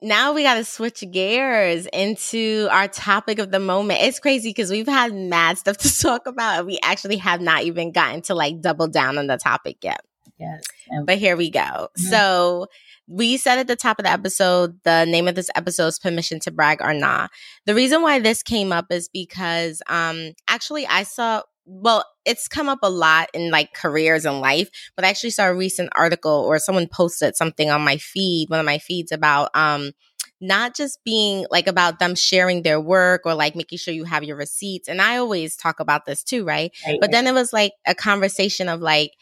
now we got to switch gears into our topic of the moment. It's crazy because we've had mad stuff to talk about, and we actually have not even gotten to like double down on the topic yet. Yes, but here we go. Mm-hmm. So we said at the top of the episode, the name of this episode is Permission to Brag or Not. The reason why this came up is because um actually I saw well, it's come up a lot in like careers and life, but I actually saw a recent article or someone posted something on my feed, one of my feeds about um not just being like about them sharing their work or like making sure you have your receipts. And I always talk about this too, right? right. But then it was like a conversation of like,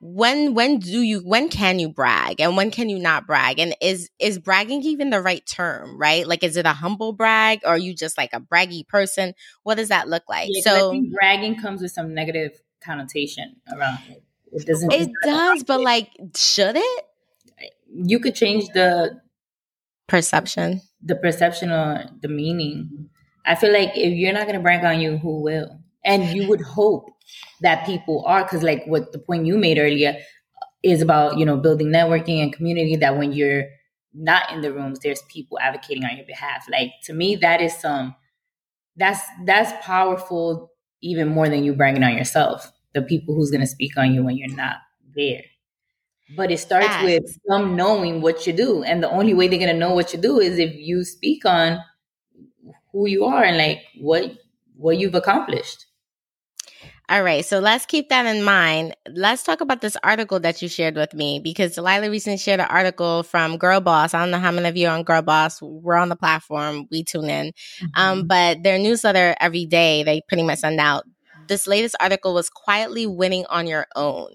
when when do you when can you brag and when can you not brag? And is is bragging even the right term right? Like is it a humble brag or are you just like a braggy person? What does that look like? Yeah, so bragging comes with some negative connotation around it. It doesn't it does but like should it? You could change the perception. the perception or the meaning. I feel like if you're not going to brag on you who will and you would hope that people are because like what the point you made earlier is about you know building networking and community that when you're not in the rooms there's people advocating on your behalf. Like to me that is some that's that's powerful even more than you bragging on yourself the people who's going to speak on you when you're not there. But it starts with them knowing what you do and the only way they're going to know what you do is if you speak on who you are and like what what you've accomplished All right, so let's keep that in mind. Let's talk about this article that you shared with me because Delilah recently shared an article from Girl Boss. I don't know how many of you are on Girl Boss. We're on the platform, we tune in. Um, mm-hmm. Um, but their newsletter every day, they pretty much send out. This latest article was quietly winning on your own.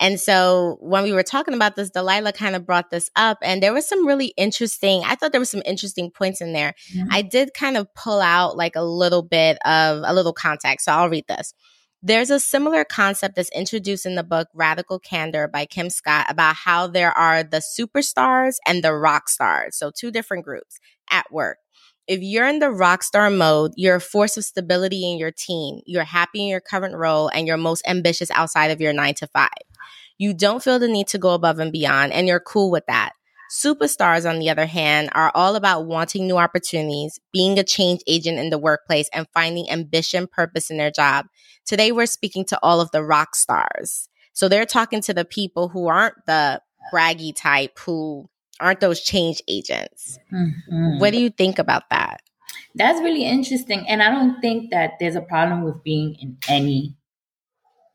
And so when we were talking about this, Delilah kind of brought this up, and there was some really interesting, I thought there was some interesting points in there. Mm-hmm. I did kind of pull out like a little bit of a little context. So I'll read this. There's a similar concept that's introduced in the book Radical Candor by Kim Scott about how there are the superstars and the rock stars. So, two different groups at work. If you're in the rock star mode, you're a force of stability in your team. You're happy in your current role and you're most ambitious outside of your nine to five. You don't feel the need to go above and beyond, and you're cool with that. Superstars, on the other hand, are all about wanting new opportunities, being a change agent in the workplace, and finding ambition, purpose in their job. Today, we're speaking to all of the rock stars. So they're talking to the people who aren't the braggy type, who aren't those change agents. Mm-hmm. What do you think about that? That's really interesting. And I don't think that there's a problem with being in any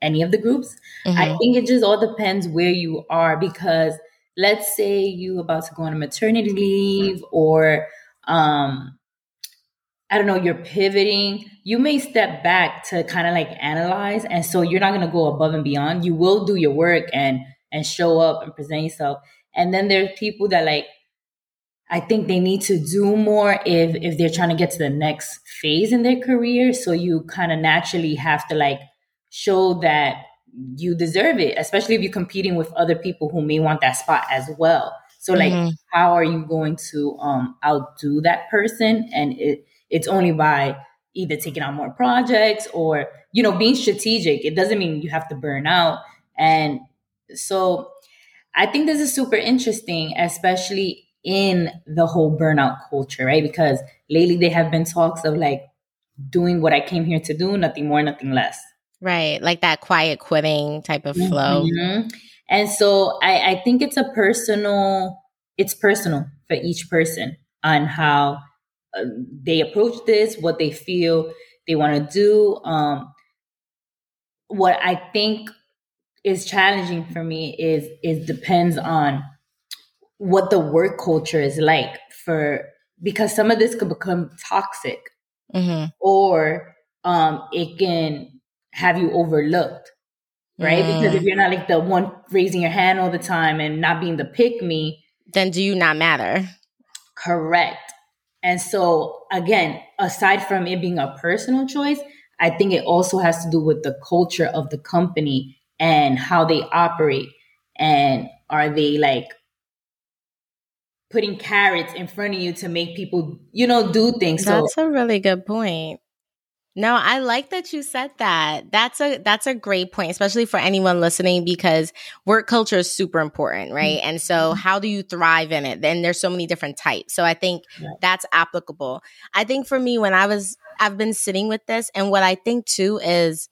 any of the groups. Mm-hmm. I think it just all depends where you are because let's say you about to go on a maternity leave or um I don't know, you're pivoting, you may step back to kind of like analyze. And so you're not gonna go above and beyond. You will do your work and and show up and present yourself. And then there's people that like I think they need to do more if if they're trying to get to the next phase in their career. So you kind of naturally have to like show that you deserve it, especially if you're competing with other people who may want that spot as well. So like mm-hmm. how are you going to um outdo that person? And it it's only by either taking on more projects or, you know, being strategic. It doesn't mean you have to burn out. And so I think this is super interesting, especially in the whole burnout culture, right? Because lately there have been talks of like doing what I came here to do, nothing more, nothing less. Right. Like that quiet quitting type of flow. Mm-hmm. And so I, I think it's a personal, it's personal for each person on how uh, they approach this, what they feel they want to do. Um, what I think is challenging for me is is depends on what the work culture is like for because some of this could become toxic mm-hmm. or um, it can have you overlooked, right? Mm. Because if you're not like the one raising your hand all the time and not being the pick me, then do you not matter? Correct. And so, again, aside from it being a personal choice, I think it also has to do with the culture of the company and how they operate. And are they like putting carrots in front of you to make people, you know, do things? That's so, a really good point. No, I like that you said that. That's a that's a great point, especially for anyone listening because work culture is super important, right? Mm-hmm. And so how do you thrive in it? Then there's so many different types. So I think that's applicable. I think for me when I was I've been sitting with this and what I think too is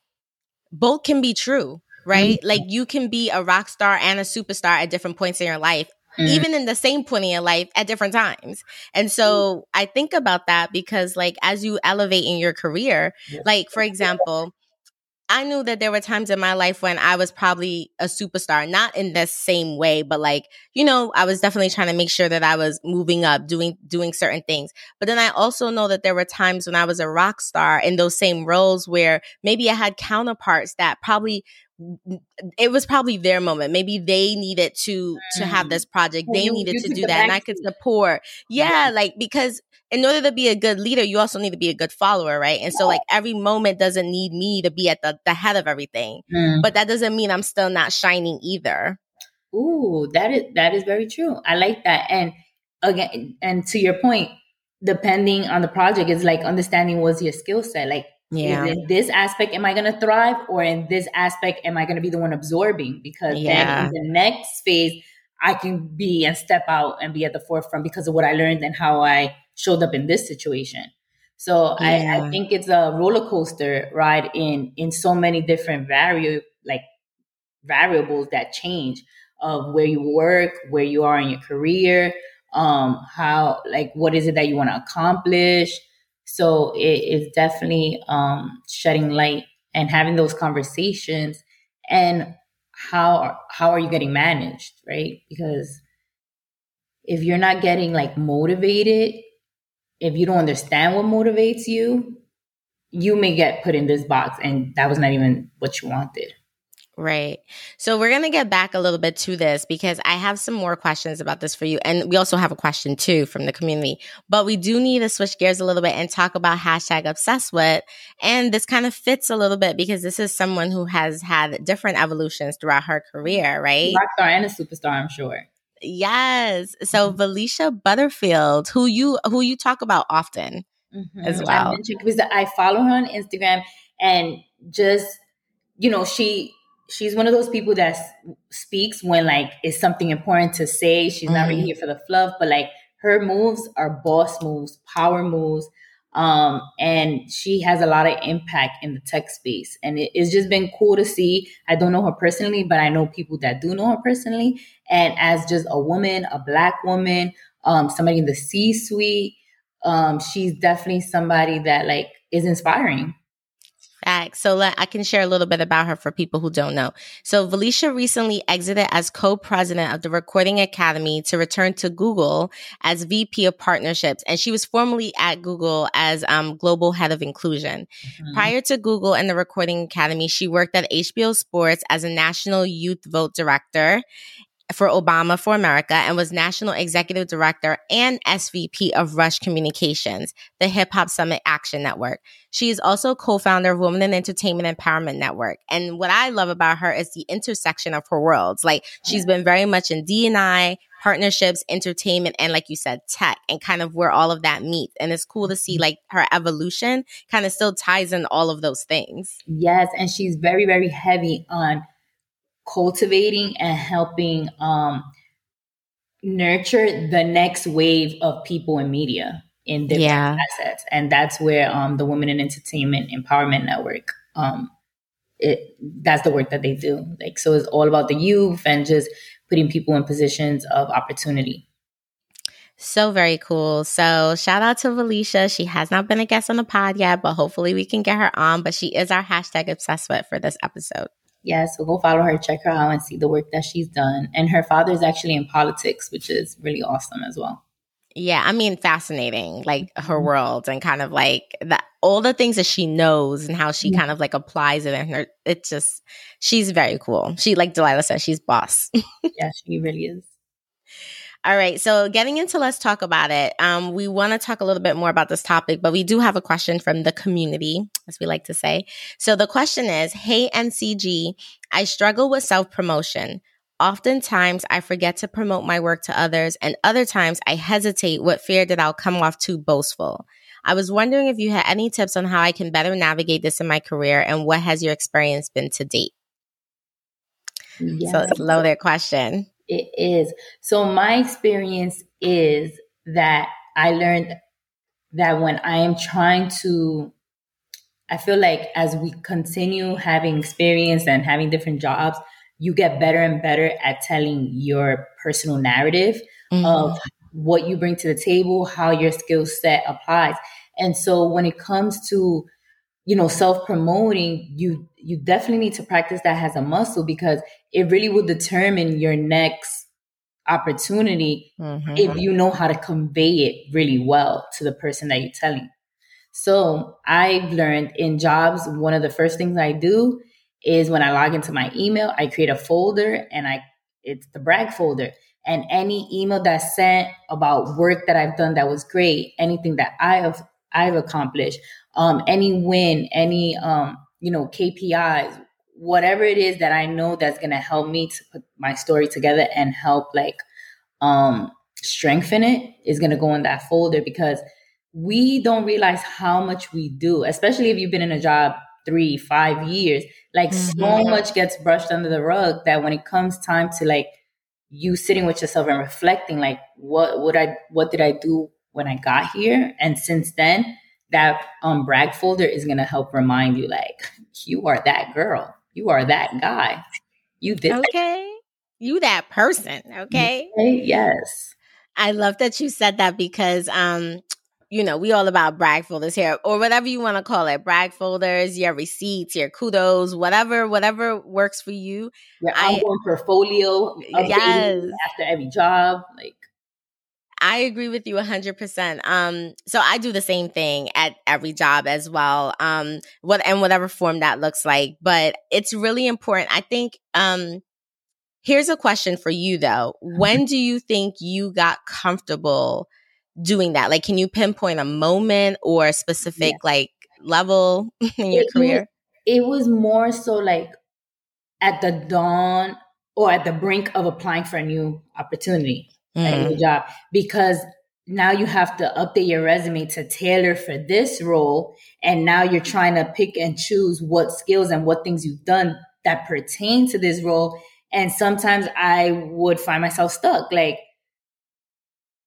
both can be true, right? Mm-hmm. Like you can be a rock star and a superstar at different points in your life mm. even in the same point in your life at different times. And so mm. I think about that because, like, as you elevate in your career, like, for example, I knew that there were times in my life when I was probably a superstar, not in the same way, but like, you know, I was definitely trying to make sure that I was moving up, doing doing certain things. But then I also know that there were times when I was a rock star in those same roles where maybe I had counterparts that probably it was probably their moment. Maybe they needed to to have mm. this project. They you, needed you to do that, and I could support. Yeah, like because in order to be a good leader, you also need to be a good follower, right? And so, like every moment doesn't need me to be at the the head of everything, mm. but that doesn't mean I'm still not shining either. Ooh, that is that is very true. I like that, and again, and to your point, depending on the project, is like understanding what's your skill set, like yeah. in this aspect am I going to thrive or in this aspect am I going to be the one absorbing? Because yeah. then in the next phase, I can be and step out and be at the forefront because of what I learned and how I showed up in this situation. So yeah. I, I, think it's a roller coaster ride in in so many different vari- like variables that change of where you work, where you are in your career, um, how like what is it that you want to accomplish, so it is definitely um, shedding light and having those conversations and how how are you getting managed right? Because if you're not getting like motivated if you don't understand what motivates you you may get put in this box and that was not even what you wanted Right. So we're going to get back a little bit to this because I have some more questions about this for you. And we also have a question too from the community. But we do need to switch gears a little bit and talk about hashtag obsessed with. And this kind of fits a little bit because this is someone who has had different evolutions throughout her career, right? Rock star and a superstar, I'm sure. Yes. So mm-hmm. Butterfield, who you who you talk about often mm-hmm. as well. I, I follow her on Instagram and just you know she she's one of those people that speaks when like it's something important to say. She's mm-hmm. not really mm-hmm. here for the fluff, but like her moves are boss moves, power moves. Um, and she has a lot of impact in the tech space. And it, it's just been cool to see. I don't know her personally, but I know people that do know her personally. And as just a woman, a black woman, um, somebody in the C suite, um, she's definitely somebody that like is inspiring. Facts. So let, I can share a little bit about her for people who don't know. So Valeisha recently exited as co-president of the Recording Academy to return to Google as VP of Partnerships, and she was formerly at Google as um, global head of inclusion. Mm-hmm. Prior to Google and the Recording Academy, she worked at HBO Sports as a national youth vote director for Obama for America and was National Executive Director and SVP of Rush Communications, the Hip Hop Summit Action Network. She is also co-founder of Women in Entertainment Empowerment Network. And what I love about her is the intersection of her worlds. Like she's been very much in D&I, partnerships, entertainment, and like you said, tech and kind of where all of that meets. And it's cool to see like her evolution kind of still ties in all of those things. Yes. And she's very, very heavy on cultivating and helping um, nurture the next wave of people in media in different yeah. assets. And that's where um, the Women in Entertainment Empowerment Network, um, it, that's the work that they do. Like, so it's all about the youth and just putting people in positions of opportunity. So very cool. So shout out to Valeisha. She has not been a guest on the pod yet, but hopefully we can get her on. But she is our hashtag obsessed with for this episode. Yeah, so go follow her, check her out, and see the work that she's done. And her father is actually in politics, which is really awesome as well. Yeah, I mean, fascinating, like her mm-hmm. world and kind of like that, all the things that she knows and how she mm-hmm. kind of like applies it in her. It's just, she's very cool. She, like Delilah said, she's boss. yeah, she really is. All right. So getting into let's talk about it. Um, we want to talk a little bit more about this topic, but we do have a question from the community, as we like to say. So the question is, Hey MCG, I struggle with self promotion. Oftentimes I forget to promote my work to others and other times I hesitate with fear that I'll come off too boastful. I was wondering if you had any tips on how I can better navigate this in my career and what has your experience been to date? Yes. So it's a loaded question. It is. So my experience is that I learned that when I am trying to, I feel like as we continue having experience and having different jobs, you get better and better at telling your personal narrative mm-hmm. of what you bring to the table, how your skill set applies. And so when it comes to, you know, self promoting, you you definitely need to practice that as a muscle because it really will determine your next opportunity mm-hmm. if you know how to convey it really well to the person that you're telling. So I've learned in jobs, one of the first things I do is when I log into my email, I create a folder and I it's the brag folder. And any email that's sent about work that I've done that was great, anything that I have I've accomplished, um, any win, any um, you know, KPIs, whatever it is that I know that's going to help me to put my story together and help like um strengthen it is going to go in that folder because we don't realize how much we do, especially if you've been in a job three, five years. Like mm-hmm. so much gets brushed under the rug that when it comes time to like you sitting with yourself and reflecting, like what would I, what did I do when I got here? And since then, that um, brag folder is going to help remind you like you are that girl you are that guy you did okay you that person okay? yes i love that you said that because um you know, we all about brag folders here or whatever you want to call it. Brag folders, your receipts, your kudos, whatever, whatever works for you. Your ongoing portfolio. Yes. After every job. Like I agree with you 100%. Um, so I do the same thing at every job as well. Um, what, and whatever form that looks like, but it's really important. I think, um, here's a question for you though. Mm-hmm. When do you think you got comfortable doing that? Like, can you pinpoint a moment or a specific yeah. like level in your it, career? It was more so like at the dawn or at the brink of applying for a new opportunity, mm. a new job, because now you have to update your resume to tailor for this role. And now you're trying to pick and choose what skills and what things you've done that pertain to this role. And sometimes I would find myself stuck. Like,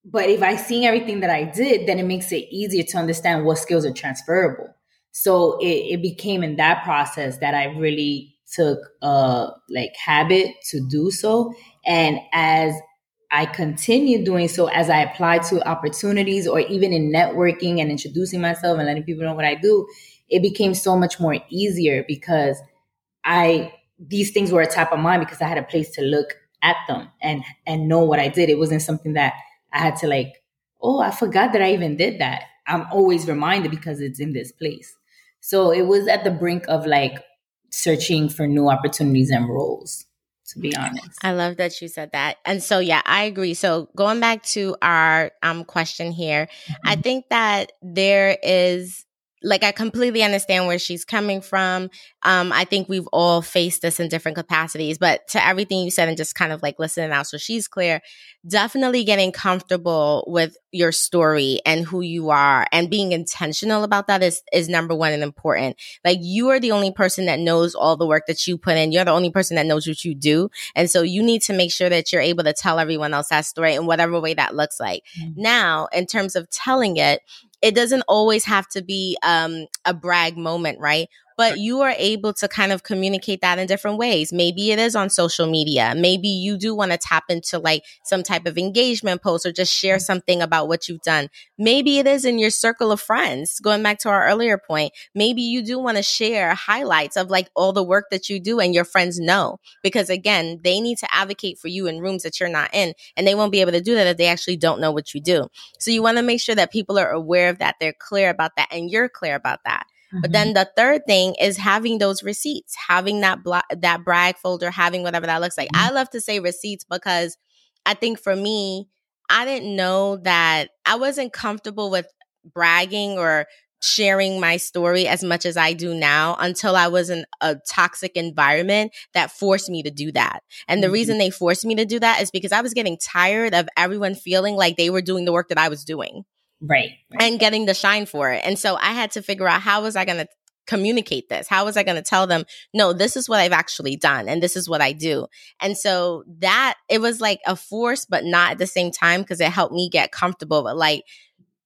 but if I see everything that I did, then it makes it easier to understand what skills are transferable. So it, it became in that process that I really took a like habit to do so. And as I continue doing so, as I apply to opportunities or even in networking and introducing myself and letting people know what I do, it became so much more easier because I these things were a top of mind because I had a place to look at them and and know what I did. It wasn't something that I had to like, oh, I forgot that I even did that. I'm always reminded because it's in this place. So it was at the brink of like searching for new opportunities and roles, to be honest. I love that you said that. And so yeah, I agree. So going back to our um question here, mm-hmm. I think that there is like I completely understand where she's coming from. Um, I think we've all faced this in different capacities, but to everything you said and just kind of like listening out so she's clear, definitely getting comfortable with your story and who you are and being intentional about that is is number one and important. Like you are the only person that knows all the work that you put in. You're the only person that knows what you do. And so you need to make sure that you're able to tell everyone else that story in whatever way that looks like. Mm-hmm. Now, in terms of telling it, it doesn't always have to be um, a brag moment, right? But you are able to kind of communicate that in different ways. Maybe it is on social media. Maybe you do want to tap into like some type of engagement post or just share mm-hmm. something about what you've done. Maybe it is in your circle of friends. Going back to our earlier point, maybe you do want to share highlights of like all the work that you do and your friends know because again, they need to advocate for you in rooms that you're not in and they won't be able to do that if they actually don't know what you do. So you want to make sure that people are aware of that. They're clear about that and you're clear about that. Mm-hmm. But then the third thing is having those receipts, having that that brag folder, having whatever that looks like. Mm-hmm. I love to say receipts because I think for me, I didn't know that I wasn't comfortable with bragging or sharing my story as much as I do now until I was in a toxic environment that forced me to do that. And the mm-hmm. reason they forced me to do that is because I was getting tired of everyone feeling like they were doing the work that I was doing. Right, right. And getting the shine for it. And so I had to figure out how was I going to communicate this? How was I going to tell them, no, this is what I've actually done and this is what I do? And so that it was like a force, but not at the same time because it helped me get comfortable. But like,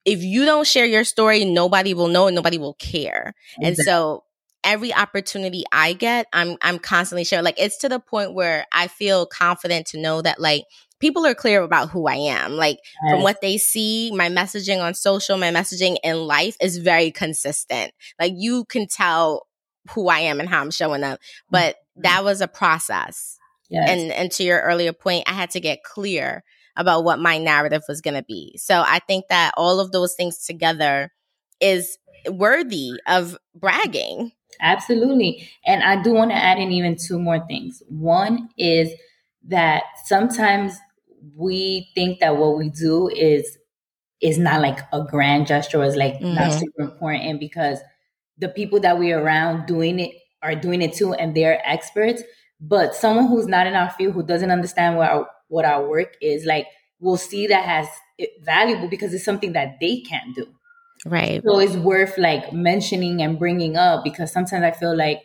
if you don't share your story, nobody will know and nobody will care. Exactly. And so every opportunity I get, I'm I'm constantly sharing. Like it's to the point where I feel confident to know that like people are clear about who I am. Like yes. from what they see, my messaging on social, my messaging in life is very consistent. Like you can tell who I am and how I'm showing up. But mm-hmm. that was a process. Yes. And and to your earlier point, I had to get clear about what my narrative was going to be. So I think that all of those things together is worthy of bragging. Absolutely. And I do want to add in even two more things. One is that sometimes we think that what we do is is not like a grand gesture, is like mm-hmm. not super important because the people that we're around doing it are doing it too, and they're experts. But someone who's not in our field, who doesn't understand what our what our work is, like will see that as valuable because it's something that they can't do. Right. So it's worth like mentioning and bringing up because sometimes I feel like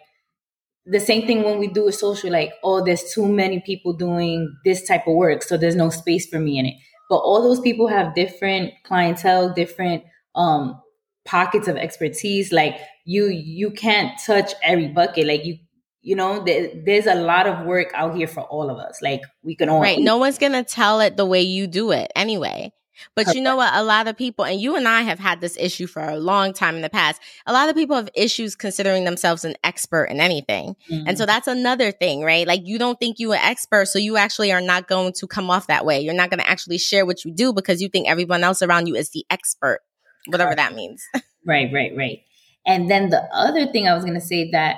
the same thing when we do a social, like, oh, there's too many people doing this type of work, so there's no space for me in it. But all those people have different clientele, different um pockets of expertise. Like you, you can't touch every bucket. Like you, you know, there's a lot of work out here for all of us. Like we can all right. No one's gonna tell it the way you do it anyway. But you know what? A lot of people, and you and I have had this issue for a long time in the past. A lot of people have issues considering themselves an expert in anything. Mm-hmm. And so mm-hmm. that's another thing, right? Like you don't think you an expert, so you actually are not going to come off that way. You're not going to actually share what you do because you think everyone else around you is the expert, whatever that means. right, right, right. And then the other thing I was going to say that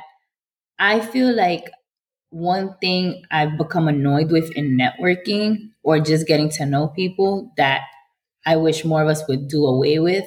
I feel like one thing I've become annoyed with in networking or just getting to know people that I wish more of us would do away with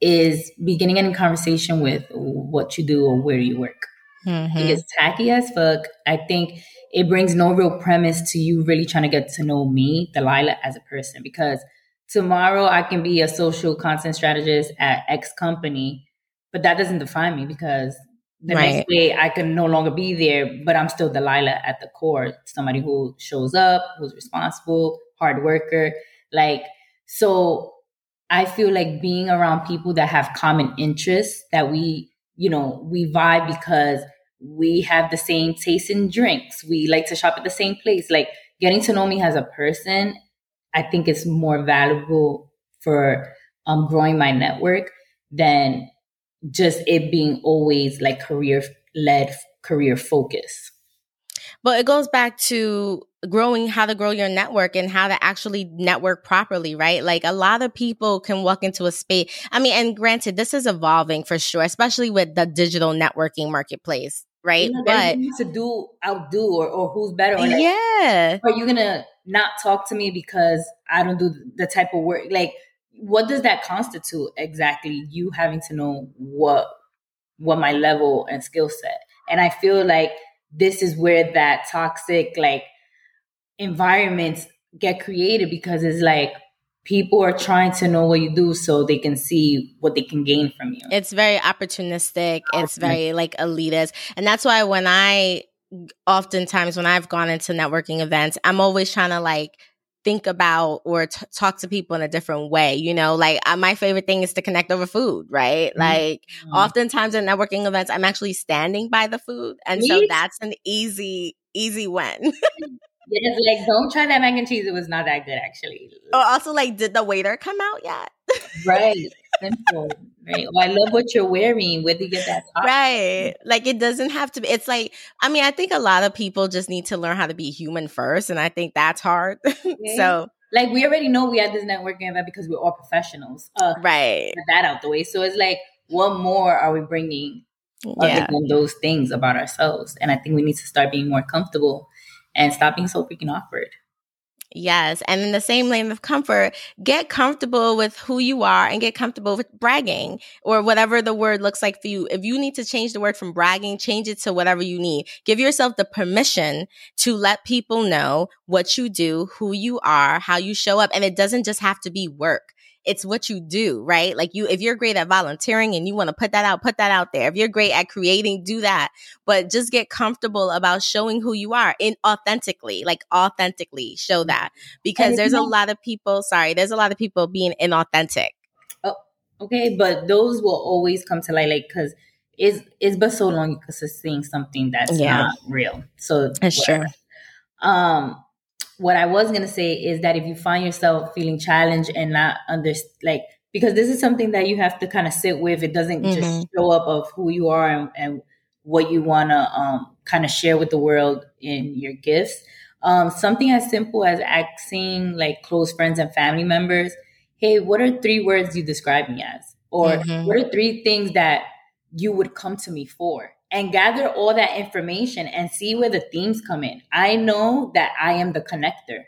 is beginning any conversation with what you do or where you work. Mm-hmm. It's tacky as fuck. I think it brings no real premise to you really trying to get to know me, Delilah, as a person. Because tomorrow I can be a social content strategist at X company, but that doesn't define me because the right. next day I can no longer be there, but I'm still Delilah at the core, somebody who shows up, who's responsible, hard worker. Like so I feel like being around people that have common interests that we, you know, we vibe because we have the same taste in drinks. We like to shop at the same place. Like getting to know me as a person, I think is more valuable for um, growing my network than just it being always like career led, career focus. But it goes back to growing how to grow your network and how to actually network properly, right? Like a lot of people can walk into a space. I mean, and granted, this is evolving for sure, especially with the digital networking marketplace, right? Yeah, but to do outdo or, or who's better. Or like, yeah. Are you gonna not talk to me because I don't do the type of work? Like, what does that constitute exactly? You having to know what what my level and skill set. And I feel like this is where that toxic like environments get created because it's like people are trying to know what you do so they can see what they can gain from you. It's very opportunistic. It's mm-hmm. very like elitist. And that's why when I oftentimes when I've gone into networking events, I'm always trying to like think about or t- talk to people in a different way. You know, like my favorite thing is to connect over food, right? Mm-hmm. Like oftentimes in networking events, I'm actually standing by the food. And so that's an easy, easy win. Yes, like don't try that mac and cheese. It was not that good actually. Oh, also like, did the waiter come out yet? right. Simple. Right. Oh, I love what you're wearing. Where did you get that? Top? Right. Like it doesn't have to be. It's like I mean, I think a lot of people just need to learn how to be human first, and I think that's hard. Okay. so. Like we already know we had this networking event because we're all professionals. Uh, right. that out the way. So it's like, what more are we bringing other yeah. than those things about ourselves? And I think we need to start being more comfortable and stop being so freaking awkward. Yes. And in the same lane of comfort, get comfortable with who you are and get comfortable with bragging or whatever the word looks like for you. If you need to change the word from bragging, change it to whatever you need. Give yourself the permission to let people know what you do, who you are, how you show up. And it doesn't just have to be work it's what you do, right? Like you, if you're great at volunteering and you want to put that out, put that out there. If you're great at creating, do that. But just get comfortable about showing who you are in authentically, like authentically show that because there's a lot of people, sorry, there's a lot of people being inauthentic. Oh, okay. But those will always come to light, like, cause it's, it's but so long because could seeing something that's yeah. not real. So that's true. Um, what I was gonna say is that if you find yourself feeling challenged and not under like because this is something that you have to kind of sit with. It doesn't mm-hmm. just show up of who you are and, and what you want to um, kind of share with the world in your gifts. Um, something as simple as asking like close friends and family members, "Hey, what are three words you describe me as?" Or mm-hmm. what are three things that you would come to me for? And gather all that information and see where the themes come in. I know that I am the connector.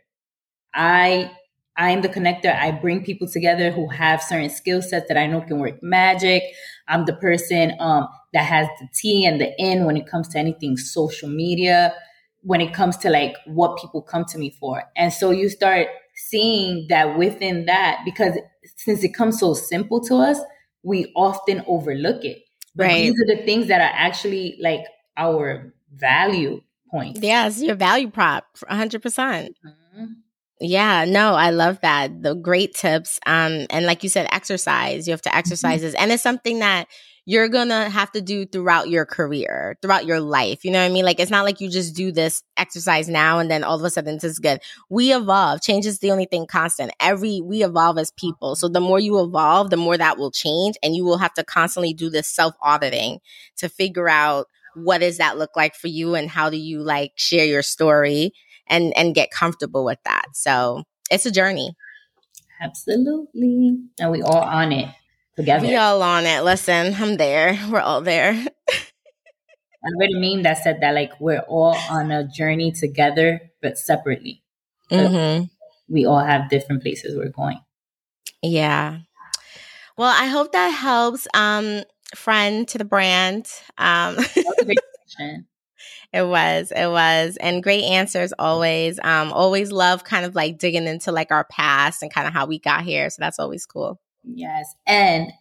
I I am the connector. I bring people together who have certain skill sets that I know can work magic. I'm the person um, that has the T and the N when it comes to anything social media, when it comes to like what people come to me for. And so you start seeing that within that, because since it comes so simple to us, we often overlook it. But right. these are the things that are actually like our value points. Yes, your value prop, 100%. percent mm-hmm. Yeah, no, I love that. The great tips. Um, and like you said, exercise. You have to mm-hmm. exercise mm-hmm. and it's something that you're gonna have to do throughout your career, throughout your life. You know what I mean? Like it's not like you just do this exercise now and then all of a sudden is good. We evolve. Change is the only thing constant. Every we evolve as people. So the more you evolve, the more that will change and you will have to constantly do this self-auditing to figure out what does that look like for you and how do you like share your story and and get comfortable with that. So it's a journey. Absolutely. And we all on it together. We all on it. Listen, I'm there. We're all there. I read a meme that said that like we're all on a journey together, but separately. So mm-hmm. We all have different places we're going. Yeah. Well, I hope that helps. Um, friend to the brand. Um, It was, it was, and great answers always. Um, always love kind of like digging into like our past and kind of how we got here. So that's always cool. Yes, and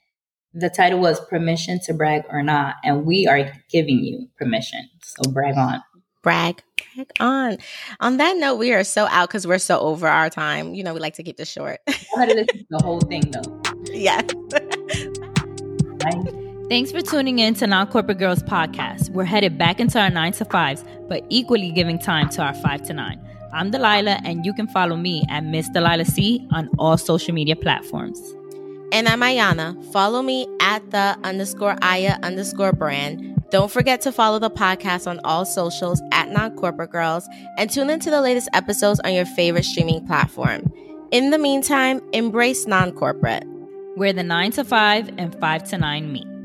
the title was "Permission to Brag or Not," and we are giving you permission. So brag on. Brag, brag on. On that note, we are so out because we're so over our time. You know, we like to keep this short. I had to listen to the whole thing though. Yes. Bye. Thanks for tuning in to Non Corporate Girls Podcast. We're headed back into our nine to fives, but equally giving time to our five to nine. I'm Delilah, and you can follow me at Miss Delilah C on all social media platforms. And I'm Ayana. Follow me at the underscore Aya underscore brand. Don't forget to follow the podcast on all socials at Non Corporate Girls and tune into the latest episodes on your favorite streaming platform. In the meantime, embrace non corporate. Where the 9 to 5 and 5 to 9 meet.